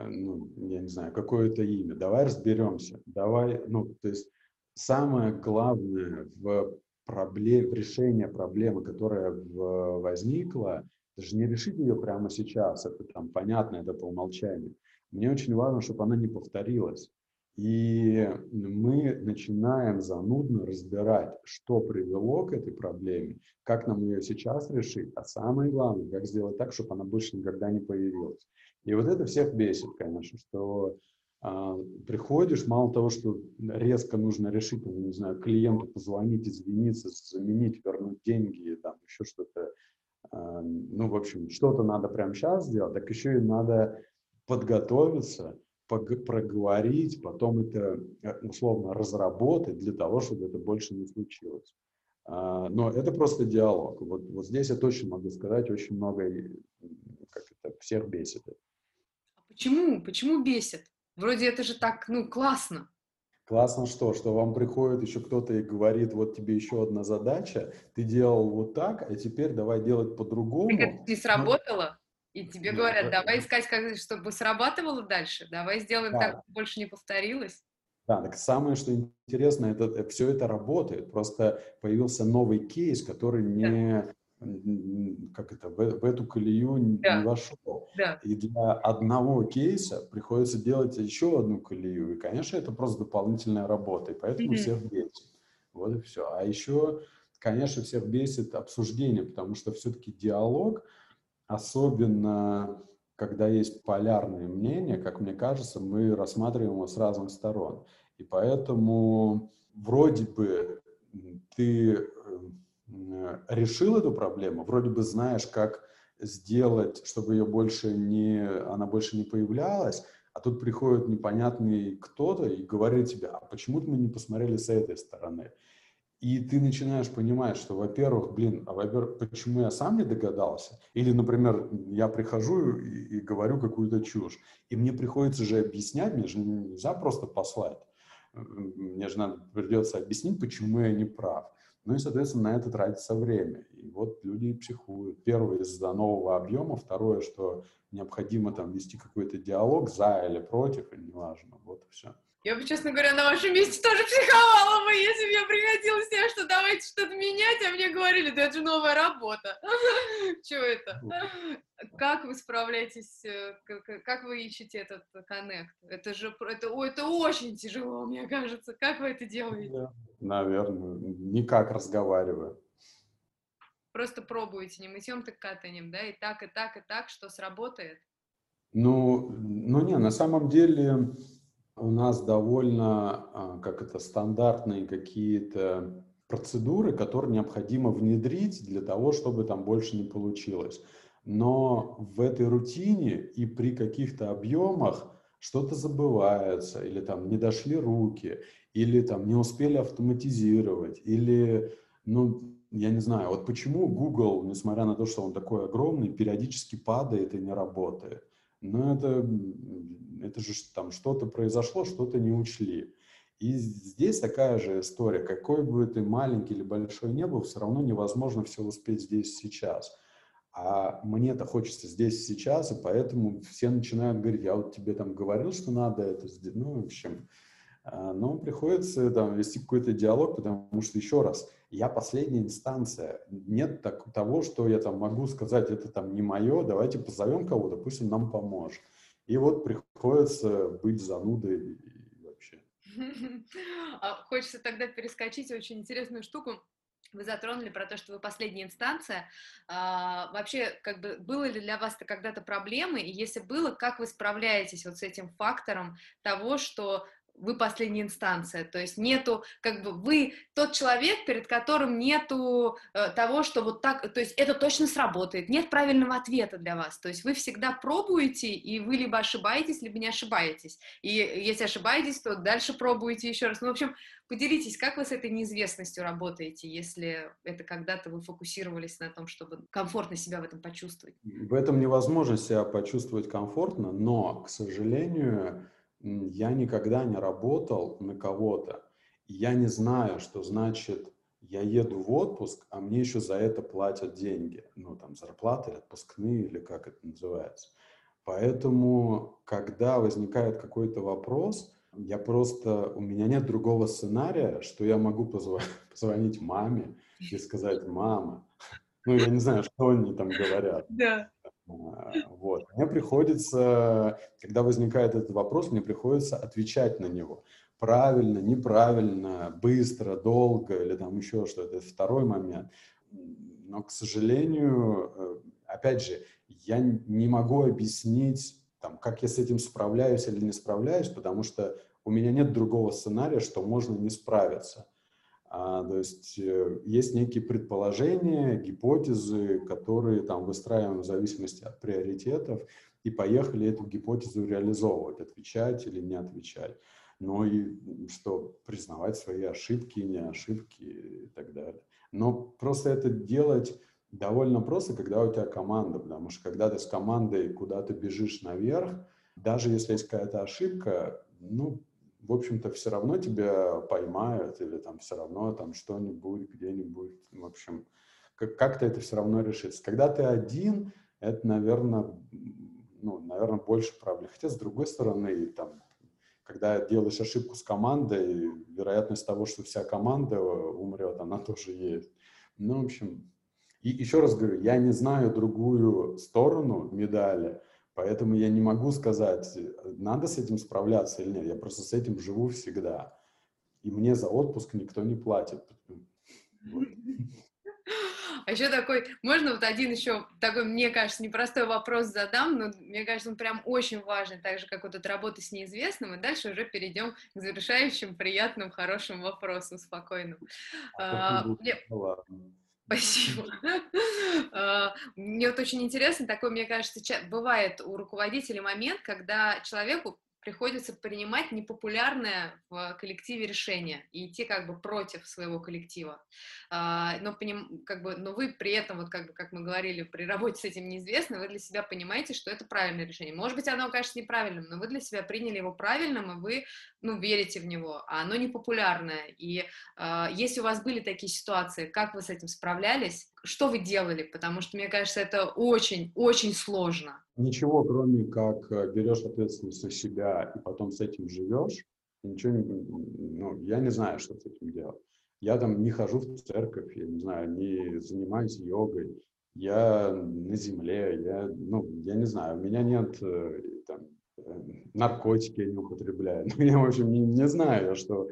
[SPEAKER 2] ну, я не знаю, какое-то имя, давай разберемся, давай, ну, то есть самое главное в проблеме, в решении проблемы, которая в, возникла, это же не решить ее прямо сейчас, это там понятно, это по умолчанию. Мне очень важно, чтобы она не повторилась. И мы начинаем занудно разбирать, что привело к этой проблеме, как нам ее сейчас решить, а самое главное, как сделать так, чтобы она больше никогда не появилась. И вот это всех бесит, конечно, что а, приходишь, мало того, что резко нужно решить, не знаю, клиенту позвонить, извиниться, заменить, вернуть деньги, там еще что-то, а, ну, в общем, что-то надо прямо сейчас сделать, так еще и надо подготовиться, проговорить, потом это э, условно разработать для того, чтобы это больше не случилось. А, но это просто диалог. Вот, вот здесь я точно могу сказать, очень много, как это, всех бесит.
[SPEAKER 1] Почему? Почему бесит? Вроде это же так, ну, классно.
[SPEAKER 2] Классно что? Что вам приходит еще кто-то и говорит, вот тебе еще одна задача, ты делал вот так, а теперь давай делать по-другому.
[SPEAKER 1] Это не сработало? И тебе ну, говорят, давай искать, как, чтобы срабатывало дальше, давай сделаем да. так, чтобы больше не повторилось.
[SPEAKER 2] Да, так самое, что интересно, это, это все это работает. Просто появился новый кейс, который не, да как это, в, в эту колею да. не вошел. Да. И для одного кейса приходится делать еще одну колею. И, конечно, это просто дополнительная работа, и поэтому mm-hmm. всех бесит. Вот и все. А еще, конечно, всех бесит обсуждение, потому что все-таки диалог, особенно когда есть полярные мнения, как мне кажется, мы рассматриваем его с разных сторон. И поэтому вроде бы ты решил эту проблему, вроде бы знаешь, как сделать, чтобы ее больше не, она больше не появлялась, а тут приходит непонятный кто-то и говорит тебе, а почему мы не посмотрели с этой стороны? И ты начинаешь понимать, что, во-первых, блин, а во-первых, почему я сам не догадался? Или, например, я прихожу и, и говорю какую-то чушь, и мне приходится же объяснять, мне же нельзя просто послать. Мне же надо, придется объяснить, почему я не прав. Ну и, соответственно, на это тратится время. И вот люди психуют. Первое, из-за нового объема. Второе, что необходимо там вести какой-то диалог за или против, неважно. Вот и все.
[SPEAKER 1] Я бы, честно говоря, на вашем месте тоже психовала бы, если бы я приходила с тем, что давайте что-то менять, а мне говорили, да это же новая работа. Чего это? Как вы справляетесь, э, как вы ищете этот коннект? Это же, это, это очень тяжело, мне кажется. Как вы это делаете?
[SPEAKER 2] Наверное, никак разговариваю.
[SPEAKER 1] Просто пробуете не мытьем, так катанием, да, и так, и так, и так, что сработает?
[SPEAKER 2] Ну, ну не, на самом деле у нас довольно, а, как это, стандартные какие-то процедуры, которые необходимо внедрить для того, чтобы там больше не получилось. Но в этой рутине и при каких-то объемах что-то забывается, или там не дошли руки, или там не успели автоматизировать, или, ну, я не знаю, вот почему Google, несмотря на то, что он такой огромный, периодически падает и не работает. Но это это же там что-то произошло, что-то не учли. И здесь такая же история. Какой бы ты маленький или большой не был, все равно невозможно все успеть здесь сейчас. А мне-то хочется здесь сейчас, и поэтому все начинают говорить, я вот тебе там говорил, что надо это сделать. Ну, в общем, но приходится там вести какой-то диалог, потому что, еще раз, я последняя инстанция. Нет так, того, что я там могу сказать, это там не мое, давайте позовем кого-то, пусть он нам поможет. И вот приходится быть занудой вообще.
[SPEAKER 1] А хочется тогда перескочить очень интересную штуку. Вы затронули про то, что вы последняя инстанция. А, вообще, как бы, было ли для вас когда-то проблемы? И если было, как вы справляетесь вот с этим фактором того, что вы последняя инстанция, то есть нету, как бы вы тот человек, перед которым нету э, того, что вот так, то есть это точно сработает, нет правильного ответа для вас, то есть вы всегда пробуете, и вы либо ошибаетесь, либо не ошибаетесь, и если ошибаетесь, то дальше пробуете еще раз, ну, в общем, поделитесь, как вы с этой неизвестностью работаете, если это когда-то вы фокусировались на том, чтобы комфортно себя в этом почувствовать?
[SPEAKER 2] В этом невозможно себя почувствовать комфортно, но, к сожалению, я никогда не работал на кого-то. Я не знаю, что значит я еду в отпуск, а мне еще за это платят деньги. Ну, там, зарплаты, отпускные или как это называется. Поэтому, когда возникает какой-то вопрос, я просто, у меня нет другого сценария, что я могу позв... позвонить маме и сказать, мама, ну, я не знаю, что они там говорят.
[SPEAKER 1] Да.
[SPEAKER 2] А, вот. Мне приходится, когда возникает этот вопрос, мне приходится отвечать на него. Правильно, неправильно, быстро, долго или там еще что-то. Это второй момент. Но, к сожалению, э, опять же, я не могу объяснить, там, как я с этим справляюсь или не справляюсь, потому что у меня нет другого сценария, что можно не справиться. А, то есть э, есть некие предположения, гипотезы, которые там выстраиваем в зависимости от приоритетов, и поехали эту гипотезу реализовывать, отвечать или не отвечать. Но и что признавать свои ошибки, не ошибки и так далее. Но просто это делать довольно просто, когда у тебя команда, потому что когда ты с командой куда-то бежишь наверх, даже если есть какая-то ошибка, ну, в общем-то, все равно тебя поймают или там все равно там что-нибудь где-нибудь, в общем, как-то это все равно решится. Когда ты один, это, наверное, ну, наверное, больше проблем. Хотя, с другой стороны, там, когда делаешь ошибку с командой, вероятность того, что вся команда умрет, она тоже есть. Ну, в общем, и еще раз говорю, я не знаю другую сторону медали, Поэтому я не могу сказать, надо с этим справляться или нет. Я просто с этим живу всегда. И мне за отпуск никто не платит.
[SPEAKER 1] А еще такой, можно вот один еще такой, мне кажется, непростой вопрос задам, но мне кажется, он прям очень важный, так же, как вот эта работа с неизвестным, и дальше уже перейдем к завершающим, приятным, хорошим вопросам, спокойным. А, мне... Спасибо. А, мне вот очень интересно, такой, мне кажется, бывает у руководителя момент, когда человеку приходится принимать непопулярное в коллективе решение и идти как бы против своего коллектива. А, но, как бы, но вы при этом, вот как бы, как мы говорили, при работе с этим неизвестно, вы для себя понимаете, что это правильное решение. Может быть, оно окажется неправильным, но вы для себя приняли его правильным, и вы, ну, верите в него, а оно непопулярное. И а, если у вас были такие ситуации, как вы с этим справлялись, что вы делали? Потому что, мне кажется, это очень-очень сложно.
[SPEAKER 2] Ничего, кроме как э, берешь ответственность на себя и потом с этим живешь, ничего не... Ну, я не знаю, что с этим делать. Я там не хожу в церковь, я не знаю, не занимаюсь йогой, я на земле, я, ну, я не знаю, у меня нет э, там, э, наркотики я не употребляю. Ну, я, в общем, не, не знаю, что,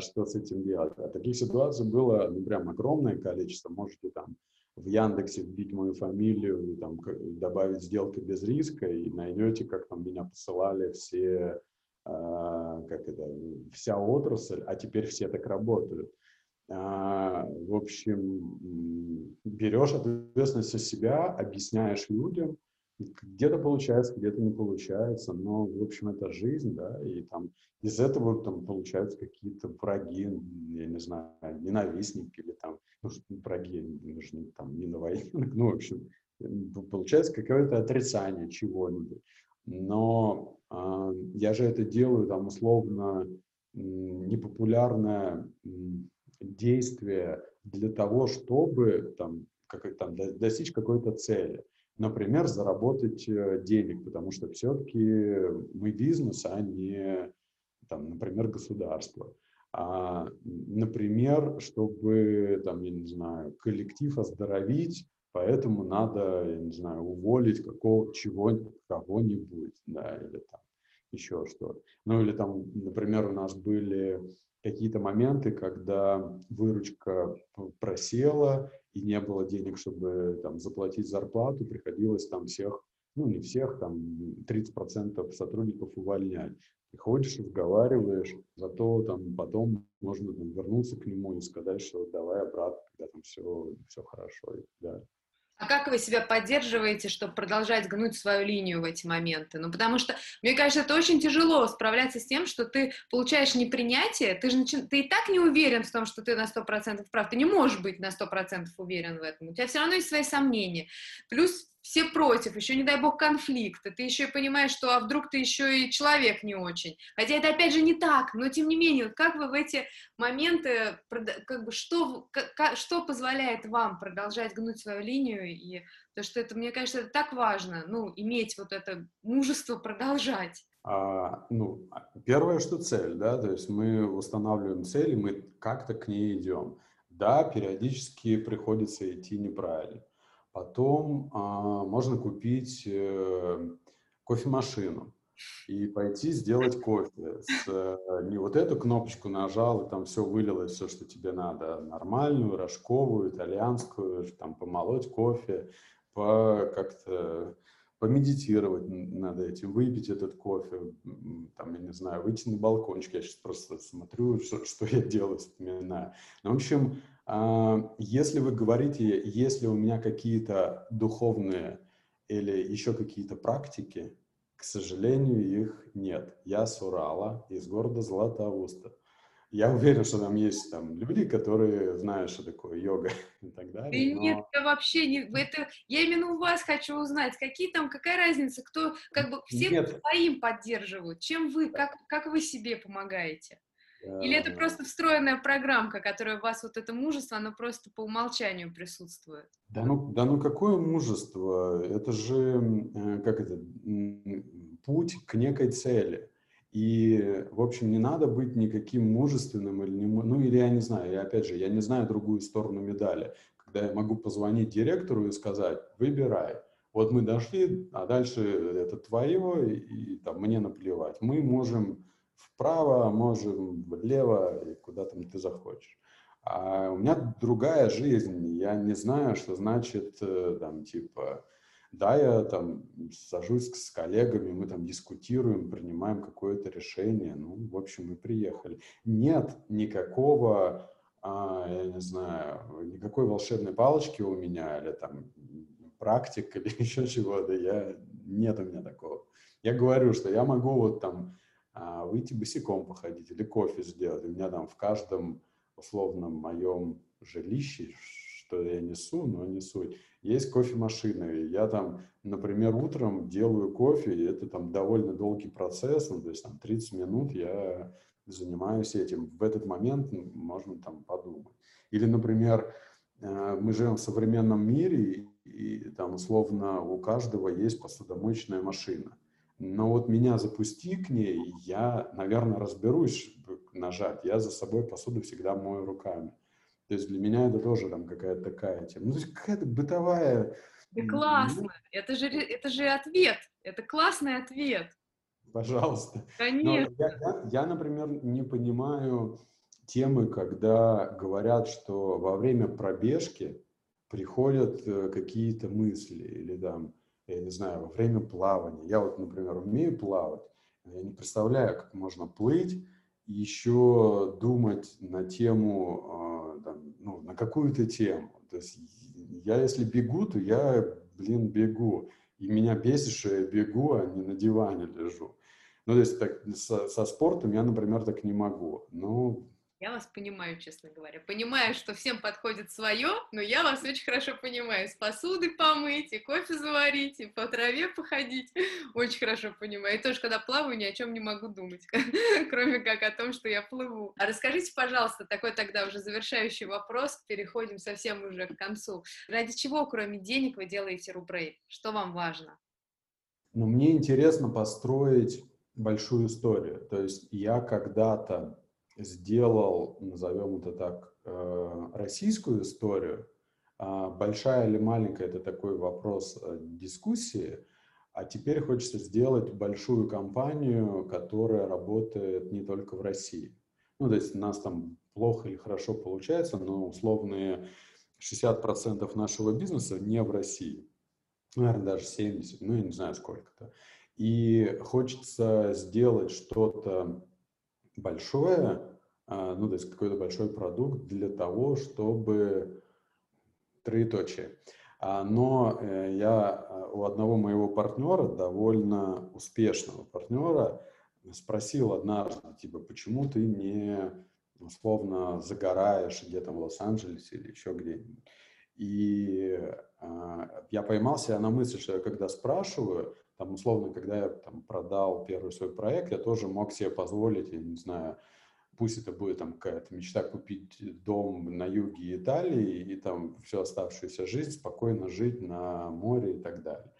[SPEAKER 2] что с этим делать. А таких ситуаций было, ну, прям огромное количество. Можете там в Яндексе вбить мою фамилию, там, добавить сделки без риска, и найдете, как там меня посылали все, э, как это, вся отрасль, а теперь все так работают. Э, в общем, берешь ответственность за себя, объясняешь людям, где-то получается, где-то не получается, но, в общем, это жизнь, да, и там из этого там получаются какие-то враги, я не знаю, ненавистники или там, ну, враги, нужны там не на войне, ну, в общем, получается какое-то отрицание чего-нибудь. Но э, я же это делаю там условно непопулярное действие для того, чтобы там, как, там достичь какой-то цели. Например, заработать э, денег, потому что все-таки мы бизнес, а не, там, например, государство. А, например, чтобы, там, я не знаю, коллектив оздоровить, поэтому надо, я не знаю, уволить какого, чего, кого-нибудь, да, или там еще что-то. Ну, или там, например, у нас были какие-то моменты, когда выручка просела и не было денег, чтобы там заплатить зарплату, приходилось там всех, ну не всех, там 30% сотрудников увольнять. Приходишь, разговариваешь, зато там потом можно там, вернуться к нему и сказать, что давай обратно, когда там все, все хорошо и далее.
[SPEAKER 1] А как вы себя поддерживаете, чтобы продолжать гнуть свою линию в эти моменты? Ну, потому что, мне кажется, это очень тяжело справляться с тем, что ты получаешь непринятие, ты же ты и так не уверен в том, что ты на 100% прав, ты не можешь быть на 100% уверен в этом, у тебя все равно есть свои сомнения. Плюс все против, еще не дай бог конфликты, ты еще и понимаешь, что а вдруг ты еще и человек не очень. Хотя это опять же не так, но тем не менее, как вы в эти моменты, как бы что, как, что позволяет вам продолжать гнуть свою линию, и то, что это, мне кажется, это так важно, ну, иметь вот это мужество продолжать.
[SPEAKER 2] А, ну, первое, что цель, да, то есть мы устанавливаем цель, и мы как-то к ней идем. Да, периодически приходится идти неправильно Потом а, можно купить э, кофемашину и пойти сделать кофе. С, э, не вот эту кнопочку нажал, и там все вылилось, все, что тебе надо. А нормальную, рожковую, итальянскую, там помолоть кофе, по как-то помедитировать над этим, выпить этот кофе, там, я не знаю, выйти на балкончик. Я сейчас просто смотрю, что, что я делаю, вспоминаю. Ну, в общем, если вы говорите, если у меня какие-то духовные или еще какие-то практики, к сожалению, их нет. Я с Урала, из города Златоуста. Я уверен, что там есть там люди, которые знают, что такое йога и так далее.
[SPEAKER 1] но... Нет, я вообще не... Это... Я именно у вас хочу узнать, какие там, какая разница, кто, как бы, все нет. своим поддерживают. Чем вы, как, как вы себе помогаете? Или это просто встроенная программка, которая у вас вот это мужество, оно просто по умолчанию присутствует?
[SPEAKER 2] Да ну, да ну какое мужество? Это же, э, как это, путь к некой цели. И, в общем, не надо быть никаким мужественным или не, ну или я не знаю, я опять же, я не знаю другую сторону медали, когда я могу позвонить директору и сказать, выбирай, вот мы дошли, а дальше это твое, и, и там мне наплевать. Мы можем вправо, можем влево, и куда там ты захочешь. А у меня другая жизнь, я не знаю, что значит э, там типа, да, я там сажусь с коллегами, мы там дискутируем, принимаем какое-то решение, ну, в общем, мы приехали. Нет никакого, а, я не знаю, никакой волшебной палочки у меня, или там практик, или еще чего-то, я, нет у меня такого. Я говорю, что я могу вот там выйти босиком походить или кофе сделать. У меня там в каждом условном моем жилище, что я несу, но не суть, есть кофемашина. И я там, например, утром делаю кофе, и это там довольно долгий процесс, ну, то есть там 30 минут я занимаюсь этим. В этот момент можно там подумать. Или, например, э, мы живем в современном мире, и там условно у каждого есть посудомоечная машина. Но вот меня запусти к ней, я, наверное, разберусь нажать. Я за собой посуду всегда мою руками. То есть для меня это тоже там какая-то такая тема. Ну, то есть какая-то бытовая...
[SPEAKER 1] Да классно! Это же, это же ответ! Это классный ответ!
[SPEAKER 2] Пожалуйста.
[SPEAKER 1] Конечно.
[SPEAKER 2] Я, я, я, например, не понимаю темы, когда говорят, что во время пробежки приходят э, какие-то мысли или там, я не знаю, во время плавания. Я вот, например, умею плавать, я не представляю, как можно плыть, еще думать на тему, э, там, ну, на какую-то тему. То есть я, если бегу, то я, блин, бегу. И меня бесит, что я бегу, а не на диване лежу. Ну, то есть так, со, со спортом я, например, так не могу. Ну,
[SPEAKER 1] я вас понимаю, честно говоря. Понимаю, что всем подходит свое, но я вас очень хорошо понимаю. С посуды помыть, и кофе заварить, и по траве походить. Очень хорошо понимаю. И тоже, когда плаваю, ни о чем не могу думать, кроме как о том, что я плыву. А расскажите, пожалуйста, такой тогда уже завершающий вопрос, переходим совсем уже к концу. Ради чего, кроме денег, вы делаете рубрейд? Что вам важно?
[SPEAKER 2] Ну, мне интересно построить большую историю. То есть я когда-то сделал, назовем это так, э, российскую историю, а большая или маленькая, это такой вопрос э, дискуссии, а теперь хочется сделать большую компанию, которая работает не только в России. Ну, то есть у нас там плохо или хорошо получается, но условные 60% нашего бизнеса не в России. Наверное, даже 70, ну, я не знаю сколько-то. И хочется сделать что-то большое, ну, то есть какой-то большой продукт для того, чтобы троеточие. А, но э, я а, у одного моего партнера, довольно успешного партнера, спросил однажды, типа, почему ты не условно загораешь где-то в Лос-Анджелесе или еще где-нибудь. И э, я поймался на мысли, что я когда спрашиваю, там условно, когда я там, продал первый свой проект, я тоже мог себе позволить, я не знаю, пусть это будет там какая-то мечта купить дом на юге Италии и там всю оставшуюся жизнь спокойно жить на море и так далее.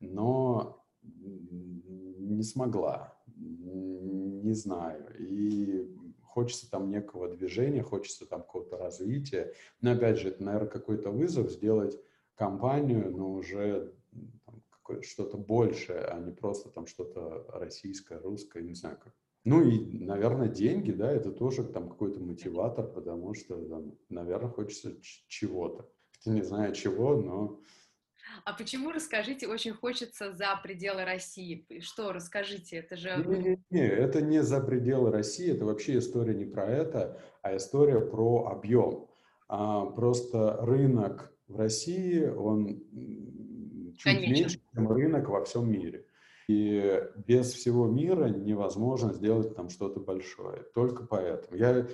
[SPEAKER 2] Но не смогла, не знаю. И хочется там некого движения, хочется там какого-то развития. Но опять же, это, наверное, какой-то вызов сделать компанию, но уже что-то большее, а не просто там что-то российское, русское, не знаю, как ну и, наверное, деньги, да, это тоже там какой-то мотиватор, потому что, там, наверное, хочется чего-то. Хотя не знаю чего, но...
[SPEAKER 1] А почему, расскажите, очень хочется за пределы России? Что, расскажите, это же...
[SPEAKER 2] Не, не, не, это не за пределы России, это вообще история не про это, а история про объем. А, просто рынок в России, он чуть Конечно. меньше, чем рынок во всем мире. И без всего мира невозможно сделать там что-то большое. Только поэтому. Я,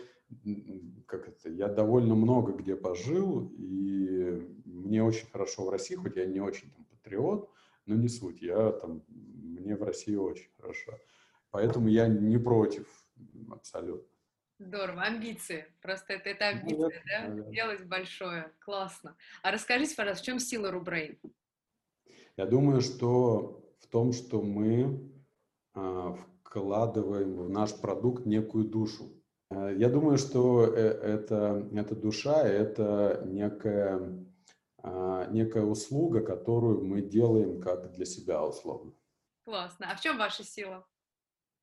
[SPEAKER 2] как это, я довольно много где пожил, и мне очень хорошо в России, хоть я не очень там патриот, но не суть. Я там, мне в России очень хорошо. Поэтому я не против абсолютно.
[SPEAKER 1] Здорово, амбиции. Просто это, это амбиция, да? да? Делать большое. Классно. А расскажите, пожалуйста, в чем сила Рубрейн?
[SPEAKER 2] Я думаю, что в том, что мы а, вкладываем в наш продукт некую душу. Э, я думаю, что э, это, эта душа – это некая, а, некая услуга, которую мы делаем как для себя условно.
[SPEAKER 1] Классно. А в чем ваша сила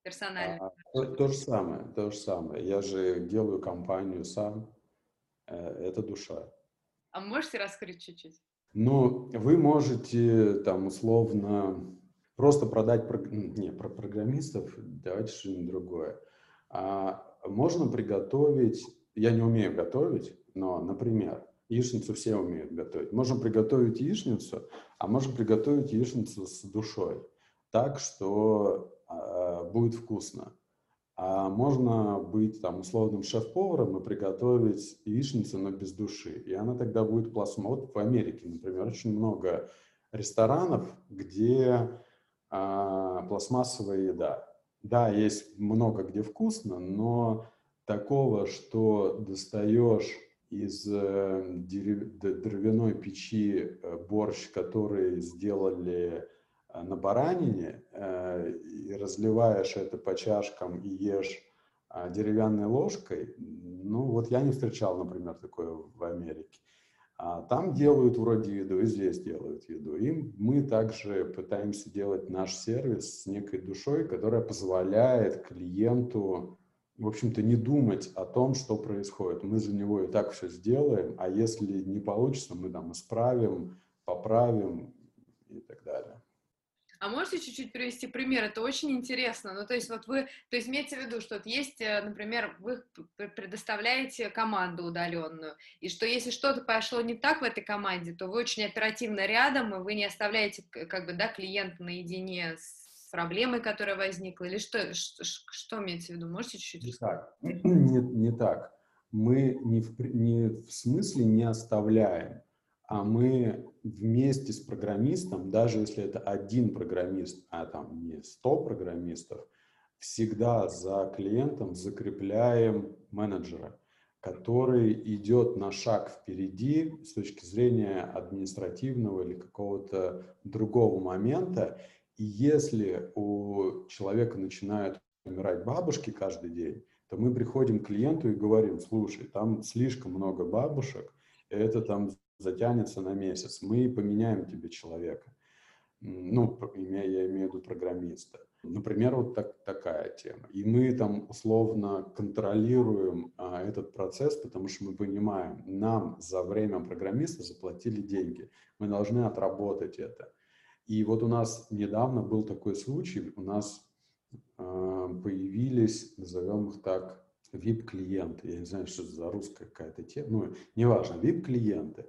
[SPEAKER 1] персональная? А,
[SPEAKER 2] то, то же самое, то же самое. Я же делаю компанию сам. Э, это душа.
[SPEAKER 1] А можете раскрыть чуть-чуть?
[SPEAKER 2] Ну, вы можете там условно Просто продать, не, про программистов, давайте что-нибудь другое. А можно приготовить, я не умею готовить, но, например, яичницу все умеют готовить. Можем приготовить яичницу, а можем приготовить яичницу с душой, так, что э, будет вкусно. А можно быть там условным шеф-поваром и приготовить яичницу, но без души. И она тогда будет пластмассовой. Вот в Америке, например, очень много ресторанов, где а, пластмассовая еда. Да, есть много где вкусно, но такого, что достаешь из э, деревяной печи э, борщ, который сделали э, на баранине, и разливаешь это по чашкам и ешь а, деревянной ложкой, ну вот я не встречал, например, такое в Америке. А там делают вроде еду, и здесь делают еду. И мы также пытаемся делать наш сервис с некой душой, которая позволяет клиенту, в общем-то, не думать о том, что происходит. Мы за него и так все сделаем, а если не получится, мы там исправим, поправим и так далее.
[SPEAKER 1] А можете чуть-чуть привести пример? Это очень интересно. Ну, то есть вот вы, то есть имеется в виду, что вот есть, э, например, вы предоставляете команду удаленную, и что если что-то пошло не так в этой команде, то вы очень оперативно рядом, и вы не оставляете, как бы, да, клиента наедине с проблемой, которая возникла, или что, что, что имеется в виду? Можете чуть-чуть
[SPEAKER 2] не так. Не, не так. Мы не в, не в смысле не оставляем а мы вместе с программистом, даже если это один программист, а там не 100 программистов, всегда за клиентом закрепляем менеджера, который идет на шаг впереди с точки зрения административного или какого-то другого момента. И если у человека начинают умирать бабушки каждый день, то мы приходим к клиенту и говорим, слушай, там слишком много бабушек, это там затянется на месяц, мы поменяем тебе человека. Ну, я имею в виду программиста. Например, вот так, такая тема. И мы там условно контролируем а, этот процесс, потому что мы понимаем, нам за время программиста заплатили деньги. Мы должны отработать это. И вот у нас недавно был такой случай, у нас э, появились, назовем их так, VIP-клиенты. Я не знаю, что за русская какая-то тема, ну, неважно, VIP-клиенты.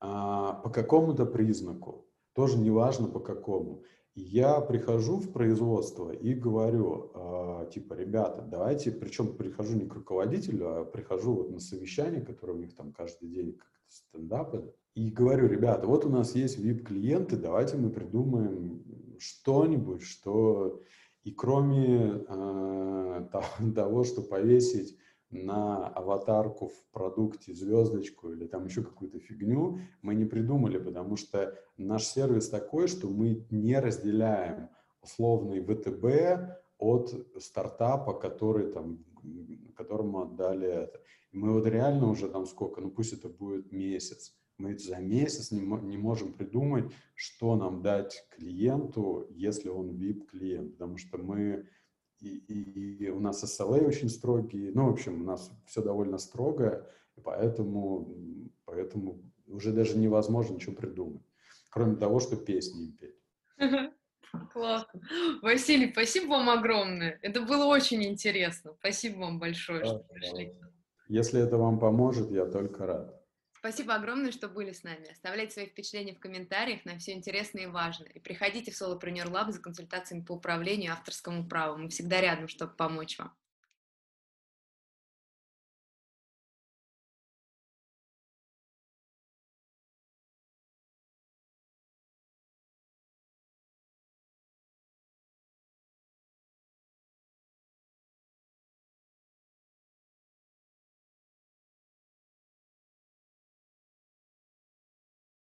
[SPEAKER 2] А, по какому-то признаку, тоже неважно по какому. Я прихожу в производство и говорю, э, типа, ребята, давайте, причем прихожу не к руководителю, а прихожу вот на совещание, которое у них там каждый день как стендапы, и говорю, ребята, вот у нас есть VIP-клиенты, давайте мы придумаем что-нибудь, что и кроме э, того, что повесить на аватарку в продукте звездочку или там еще какую-то фигню мы не придумали, потому что наш сервис такой, что мы не разделяем условный ВТБ от стартапа, который там, которому отдали это. И мы вот реально уже там сколько, ну пусть это будет месяц, мы за месяц не, не можем придумать, что нам дать клиенту, если он VIP-клиент, потому что мы и, и, и у нас SLA очень строгие, ну, в общем, у нас все довольно строго, и поэтому, поэтому уже даже невозможно ничего придумать, кроме того, что песни им петь.
[SPEAKER 1] Классно. Василий, спасибо вам огромное. Это было очень интересно. Спасибо вам большое, да, что пришли.
[SPEAKER 2] Если это вам поможет, я только рад.
[SPEAKER 1] Спасибо огромное, что были с нами. Оставляйте свои впечатления в комментариях, нам все интересно и важно. И приходите в Solopreneur Lab за консультациями по управлению авторскому праву. Мы всегда рядом, чтобы помочь вам.